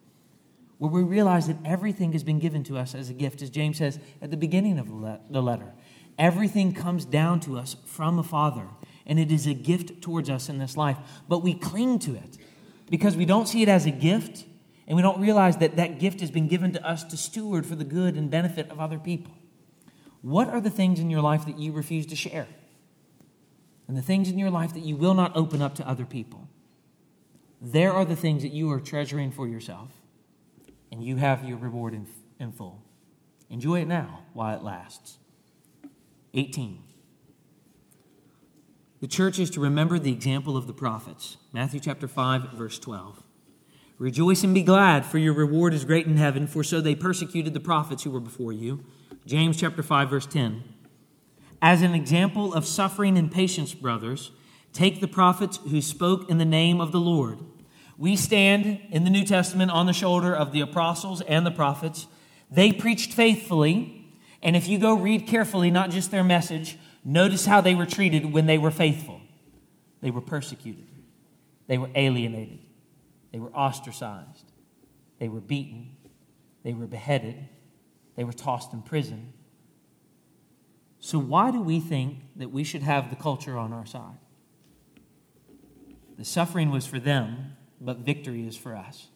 where we realize that everything has been given to us as a gift, as James says at the beginning of the letter. Everything comes down to us from a Father, and it is a gift towards us in this life. But we cling to it because we don't see it as a gift, and we don't realize that that gift has been given to us to steward for the good and benefit of other people. What are the things in your life that you refuse to share? And the things in your life that you will not open up to other people? There are the things that you are treasuring for yourself and you have your reward in, in full. Enjoy it now while it lasts. 18. The church is to remember the example of the prophets. Matthew chapter 5, verse 12. Rejoice and be glad, for your reward is great in heaven, for so they persecuted the prophets who were before you. James chapter 5, verse 10. As an example of suffering and patience, brothers, take the prophets who spoke in the name of the Lord. We stand in the New Testament on the shoulder of the apostles and the prophets. They preached faithfully, and if you go read carefully, not just their message, notice how they were treated when they were faithful. They were persecuted, they were alienated, they were ostracized, they were beaten, they were beheaded, they were tossed in prison. So, why do we think that we should have the culture on our side? The suffering was for them, but victory is for us.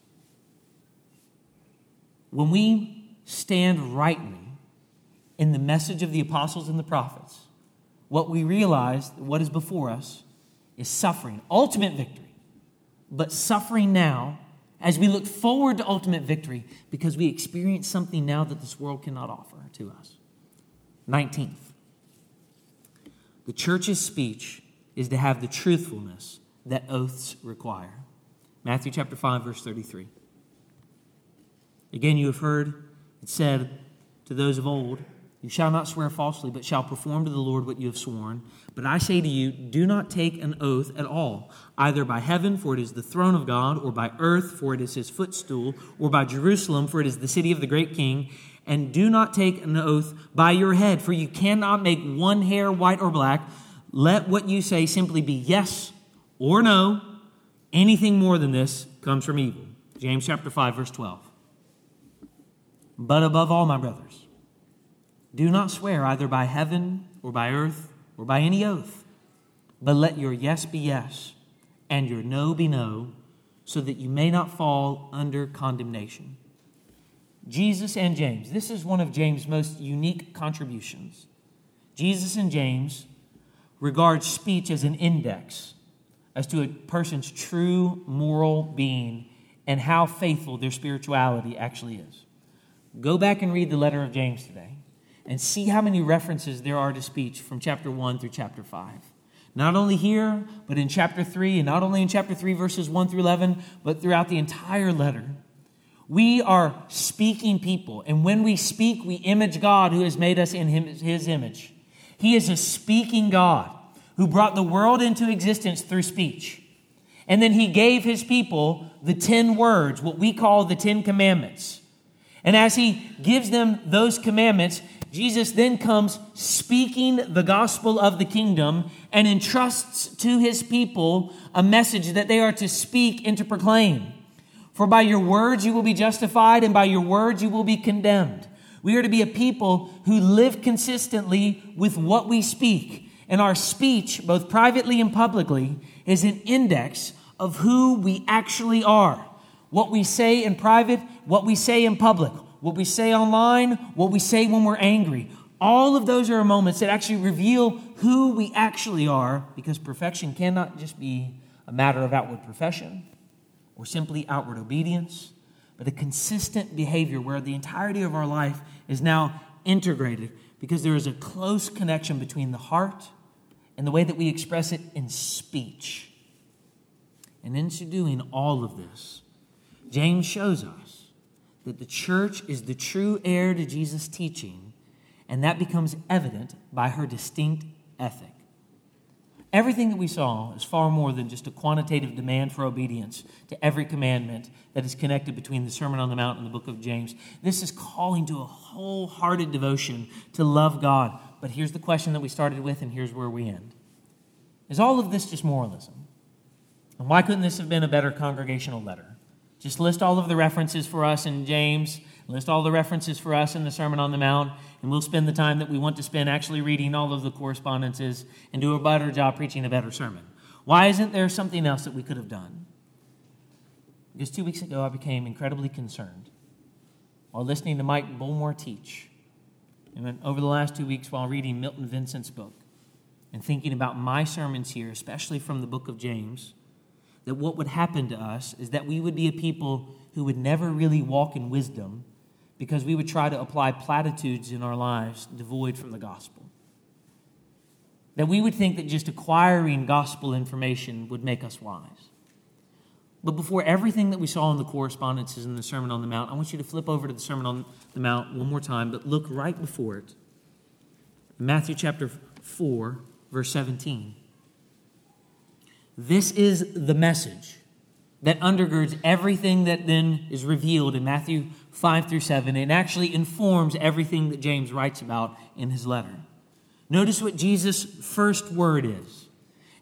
When we stand rightly in the message of the apostles and the prophets, what we realize, that what is before us, is suffering, ultimate victory. But suffering now as we look forward to ultimate victory because we experience something now that this world cannot offer to us. 19th, the church's speech is to have the truthfulness that oaths require. Matthew chapter 5, verse 33. Again, you have heard it said to those of old, You shall not swear falsely, but shall perform to the Lord what you have sworn. But I say to you, do not take an oath at all, either by heaven, for it is the throne of God, or by earth, for it is his footstool, or by Jerusalem, for it is the city of the great king. And do not take an oath by your head, for you cannot make one hair white or black. Let what you say simply be yes or no Anything more than this comes from evil. James chapter 5 verse 12. But above all, my brothers, do not swear either by heaven or by earth or by any oath, but let your yes be yes and your no be no, so that you may not fall under condemnation. Jesus and James, this is one of James' most unique contributions. Jesus and James regard speech as an index as to a person's true moral being and how faithful their spirituality actually is. Go back and read the letter of James today and see how many references there are to speech from chapter 1 through chapter 5. Not only here, but in chapter 3, and not only in chapter 3, verses 1 through 11, but throughout the entire letter. We are speaking people, and when we speak, we image God who has made us in his image. He is a speaking God who brought the world into existence through speech. And then he gave his people the 10 words, what we call the 10 commandments. And as he gives them those commandments, Jesus then comes speaking the gospel of the kingdom and entrusts to his people a message that they are to speak and to proclaim. For by your words you will be justified, and by your words you will be condemned. We are to be a people who live consistently with what we speak and our speech, both privately and publicly, is an index of who we actually are. What we say in private, what we say in public, what we say online, what we say when we're angry. All of those are moments that actually reveal who we actually are, because perfection cannot just be a matter of outward profession or simply outward obedience, but a consistent behavior where the entirety of our life is now integrated because there is a close connection between the heart and the way that we express it in speech. And into doing all of this, James shows us that the church is the true heir to Jesus' teaching, and that becomes evident by her distinct ethic. Everything that we saw is far more than just a quantitative demand for obedience to every commandment that is connected between the Sermon on the Mount and the book of James. This is calling to a wholehearted devotion to love God. But here's the question that we started with, and here's where we end Is all of this just moralism? And why couldn't this have been a better congregational letter? Just list all of the references for us in James, list all the references for us in the Sermon on the Mount, and we'll spend the time that we want to spend actually reading all of the correspondences and do a better job preaching a better sermon. Why isn't there something else that we could have done? Because two weeks ago, I became incredibly concerned while listening to Mike Bullmore teach. And over the last two weeks, while reading Milton Vincent's book and thinking about my sermons here, especially from the book of James, that what would happen to us is that we would be a people who would never really walk in wisdom because we would try to apply platitudes in our lives devoid from the gospel. That we would think that just acquiring gospel information would make us wise. But before everything that we saw in the correspondences in the Sermon on the Mount, I want you to flip over to the Sermon on the Mount one more time, but look right before it. Matthew chapter 4, verse 17. This is the message that undergirds everything that then is revealed in Matthew 5 through 7 and actually informs everything that James writes about in his letter. Notice what Jesus' first word is.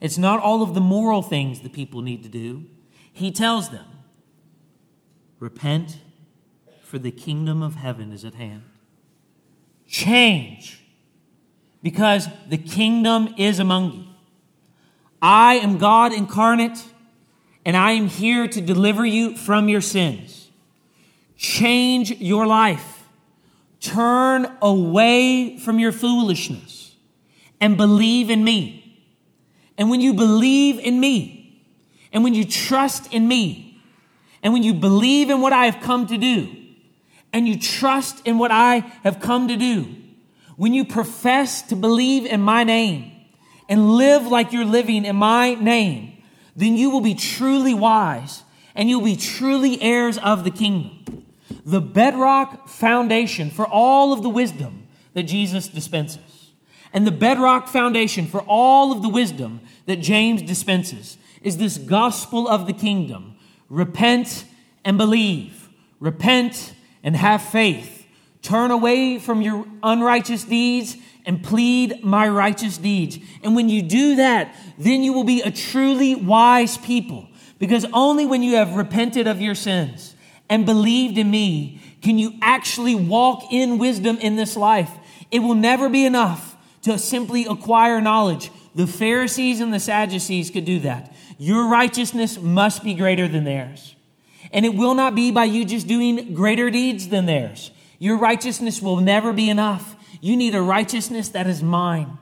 It's not all of the moral things the people need to do. He tells them, Repent, for the kingdom of heaven is at hand. Change, because the kingdom is among you. I am God incarnate and I am here to deliver you from your sins. Change your life. Turn away from your foolishness and believe in me. And when you believe in me, and when you trust in me, and when you believe in what I have come to do, and you trust in what I have come to do, when you profess to believe in my name and live like you're living in my name, then you will be truly wise and you'll be truly heirs of the kingdom. The bedrock foundation for all of the wisdom that Jesus dispenses, and the bedrock foundation for all of the wisdom that James dispenses, is this gospel of the kingdom. Repent and believe, repent and have faith, turn away from your unrighteous deeds and plead my righteous deeds. And when you do that, then you will be a truly wise people. Because only when you have repented of your sins and believed in me can you actually walk in wisdom in this life. It will never be enough to simply acquire knowledge. The Pharisees and the Sadducees could do that. Your righteousness must be greater than theirs. And it will not be by you just doing greater deeds than theirs. Your righteousness will never be enough. You need a righteousness that is mine.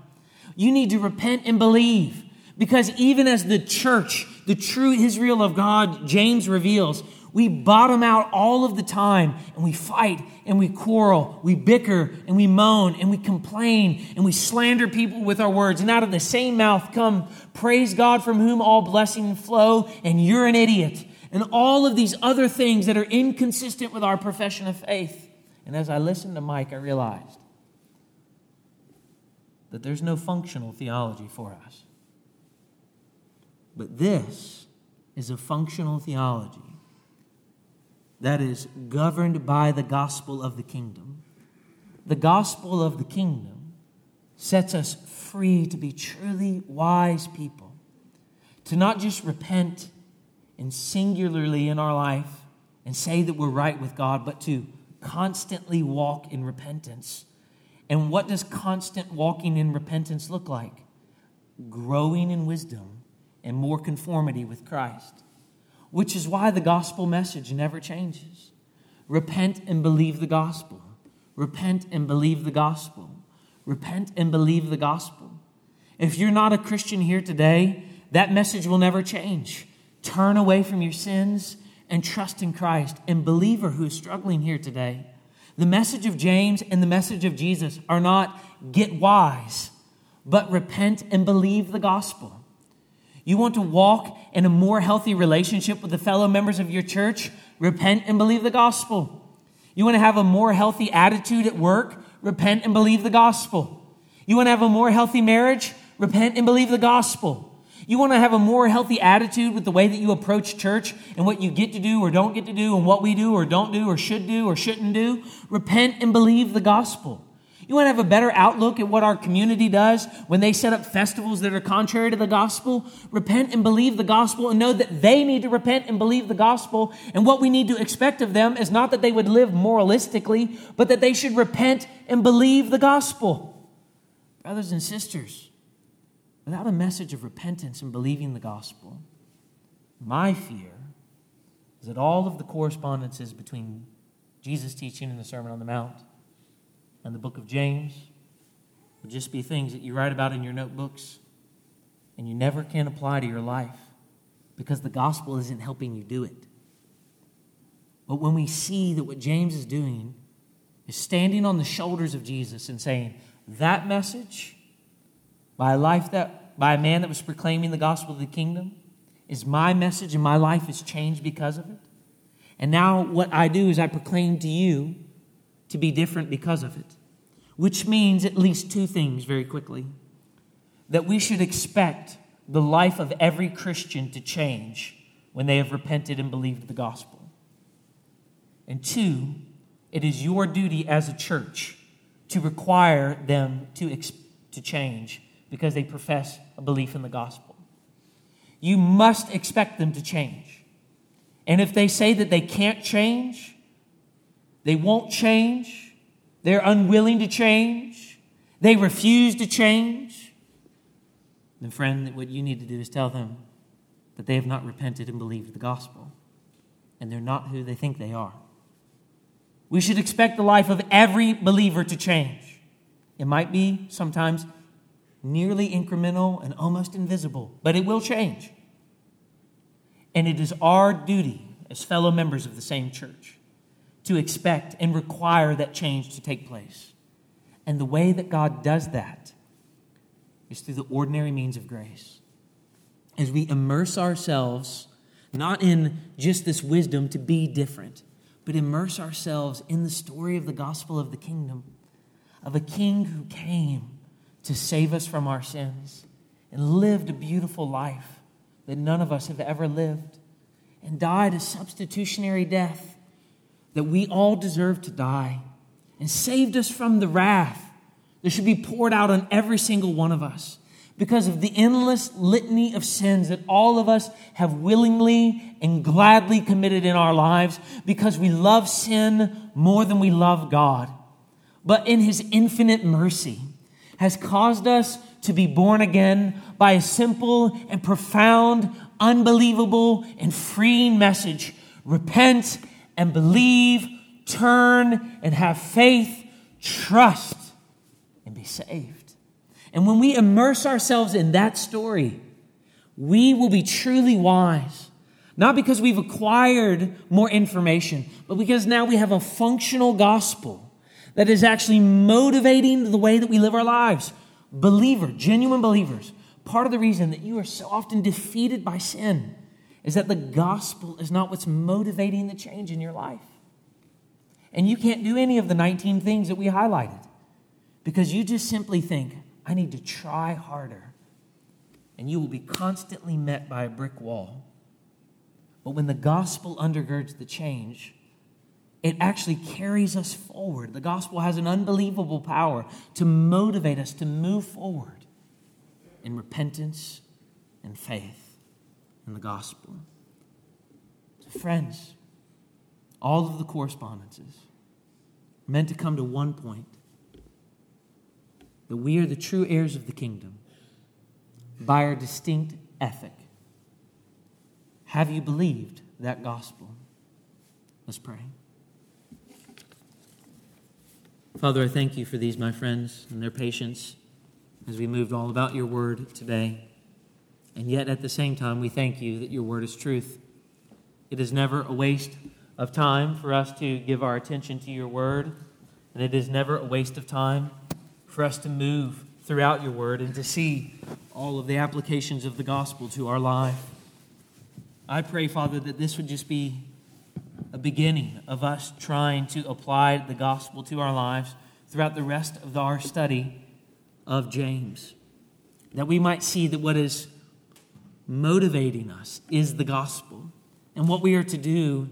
You need to repent and believe. Because even as the church, the true Israel of God, James reveals, we bottom out all of the time and we fight and we quarrel, we bicker and we moan and we complain and we slander people with our words. And out of the same mouth come, praise God from whom all blessings flow, and you're an idiot. And all of these other things that are inconsistent with our profession of faith. And as I listened to Mike, I realized that there's no functional theology for us. But this is a functional theology that is governed by the gospel of the kingdom. The gospel of the kingdom sets us free to be truly wise people, to not just repent and singularly in our life and say that we're right with God, but to constantly walk in repentance and what does constant walking in repentance look like? Growing in wisdom and more conformity with Christ, which is why the gospel message never changes. Repent and believe the gospel. Repent and believe the gospel. Repent and believe the gospel. If you're not a Christian here today, that message will never change. Turn away from your sins and trust in Christ. And believer who is struggling here today, the message of James and the message of Jesus are not get wise, but repent and believe the gospel. You want to walk in a more healthy relationship with the fellow members of your church? Repent and believe the gospel. You want to have a more healthy attitude at work? Repent and believe the gospel. You want to have a more healthy marriage? Repent and believe the gospel. You want to have a more healthy attitude with the way that you approach church and what you get to do or don't get to do and what we do or don't do or should do or shouldn't do? Repent and believe the gospel. You want to have a better outlook at what our community does when they set up festivals that are contrary to the gospel? Repent and believe the gospel and know that they need to repent and believe the gospel. And what we need to expect of them is not that they would live moralistically, but that they should repent and believe the gospel. Brothers and sisters, without a message of repentance and believing the gospel, my fear is that all of the correspondences between Jesus' teaching in the Sermon on the Mount and the book of James will just be things that you write about in your notebooks and you never can apply to your life because the gospel isn't helping you do it. But when we see that what James is doing is standing on the shoulders of Jesus and saying, that message by a life that by a man that was proclaiming the gospel of the kingdom is my message and my life is changed because of it. And now what I do is I proclaim to you to be different because of it. Which means at least two things very quickly. That we should expect the life of every Christian to change when they have repented and believed the gospel. And two, it is your duty as a church to require them to, to change because they profess a belief in the gospel. You must expect them to change. And if they say that they can't change, they won't change, they're unwilling to change, they refuse to change, then, friend, what you need to do is tell them that they have not repented and believed the gospel, and they're not who they think they are. We should expect the life of every believer to change. It might be sometimes nearly incremental and almost invisible, but it will change. And it is our duty as fellow members of the same church to expect and require that change to take place. And the way that God does that is through the ordinary means of grace. As we immerse ourselves not in just this wisdom to be different, but immerse ourselves in the story of the gospel of the kingdom, of a king who came to save us from our sins and lived a beautiful life that none of us have ever lived and died a substitutionary death that we all deserve to die and saved us from the wrath that should be poured out on every single one of us because of the endless litany of sins that all of us have willingly and gladly committed in our lives because we love sin more than we love God. But in His infinite mercy, has caused us to be born again by a simple and profound, unbelievable and freeing message. Repent and believe, turn and have faith, trust and be saved. And when we immerse ourselves in that story, we will be truly wise. Not because we've acquired more information, but because now we have a functional gospel that is actually motivating the way that we live our lives. Believer, genuine believers. Part of the reason that you are so often defeated by sin is that the gospel is not what's motivating the change in your life. And you can't do any of the 19 things that we highlighted because you just simply think, I need to try harder. And you will be constantly met by a brick wall. But when the gospel undergirds the change, it actually carries us forward. The gospel has an unbelievable power to motivate us to move forward in repentance and faith in the gospel. So, friends, all of the correspondences meant to come to one point that we are the true heirs of the kingdom by our distinct ethic. Have you believed that gospel? Let's pray. Father, I thank you for these, my friends, and their patience as we moved all about your word today. And yet, at the same time, we thank you that your word is truth. It is never a waste of time for us to give our attention to your word, and it is never a waste of time for us to move throughout your word and to see all of the applications of the gospel to our life. I pray, Father, that this would just be a beginning of us trying to apply the gospel to our lives throughout the rest of our study of James. That we might see that what is motivating us is the gospel. And what we are to do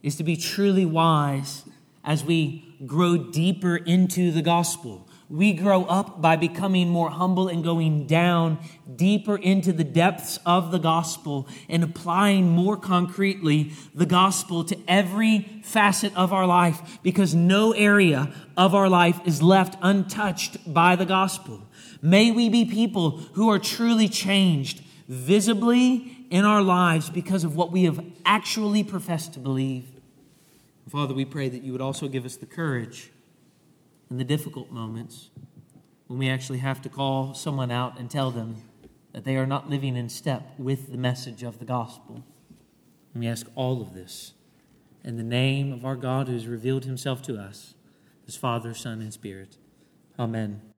is to be truly wise as we grow deeper into the gospel. We grow up by becoming more humble and going down deeper into the depths of the gospel and applying more concretely the gospel to every facet of our life because no area of our life is left untouched by the gospel. May we be people who are truly changed visibly in our lives because of what we have actually professed to believe. Father, we pray that you would also give us the courage in the difficult moments when we actually have to call someone out and tell them that they are not living in step with the message of the gospel. And we ask all of this in the name of our God who has revealed himself to us as Father, Son, and Spirit. Amen.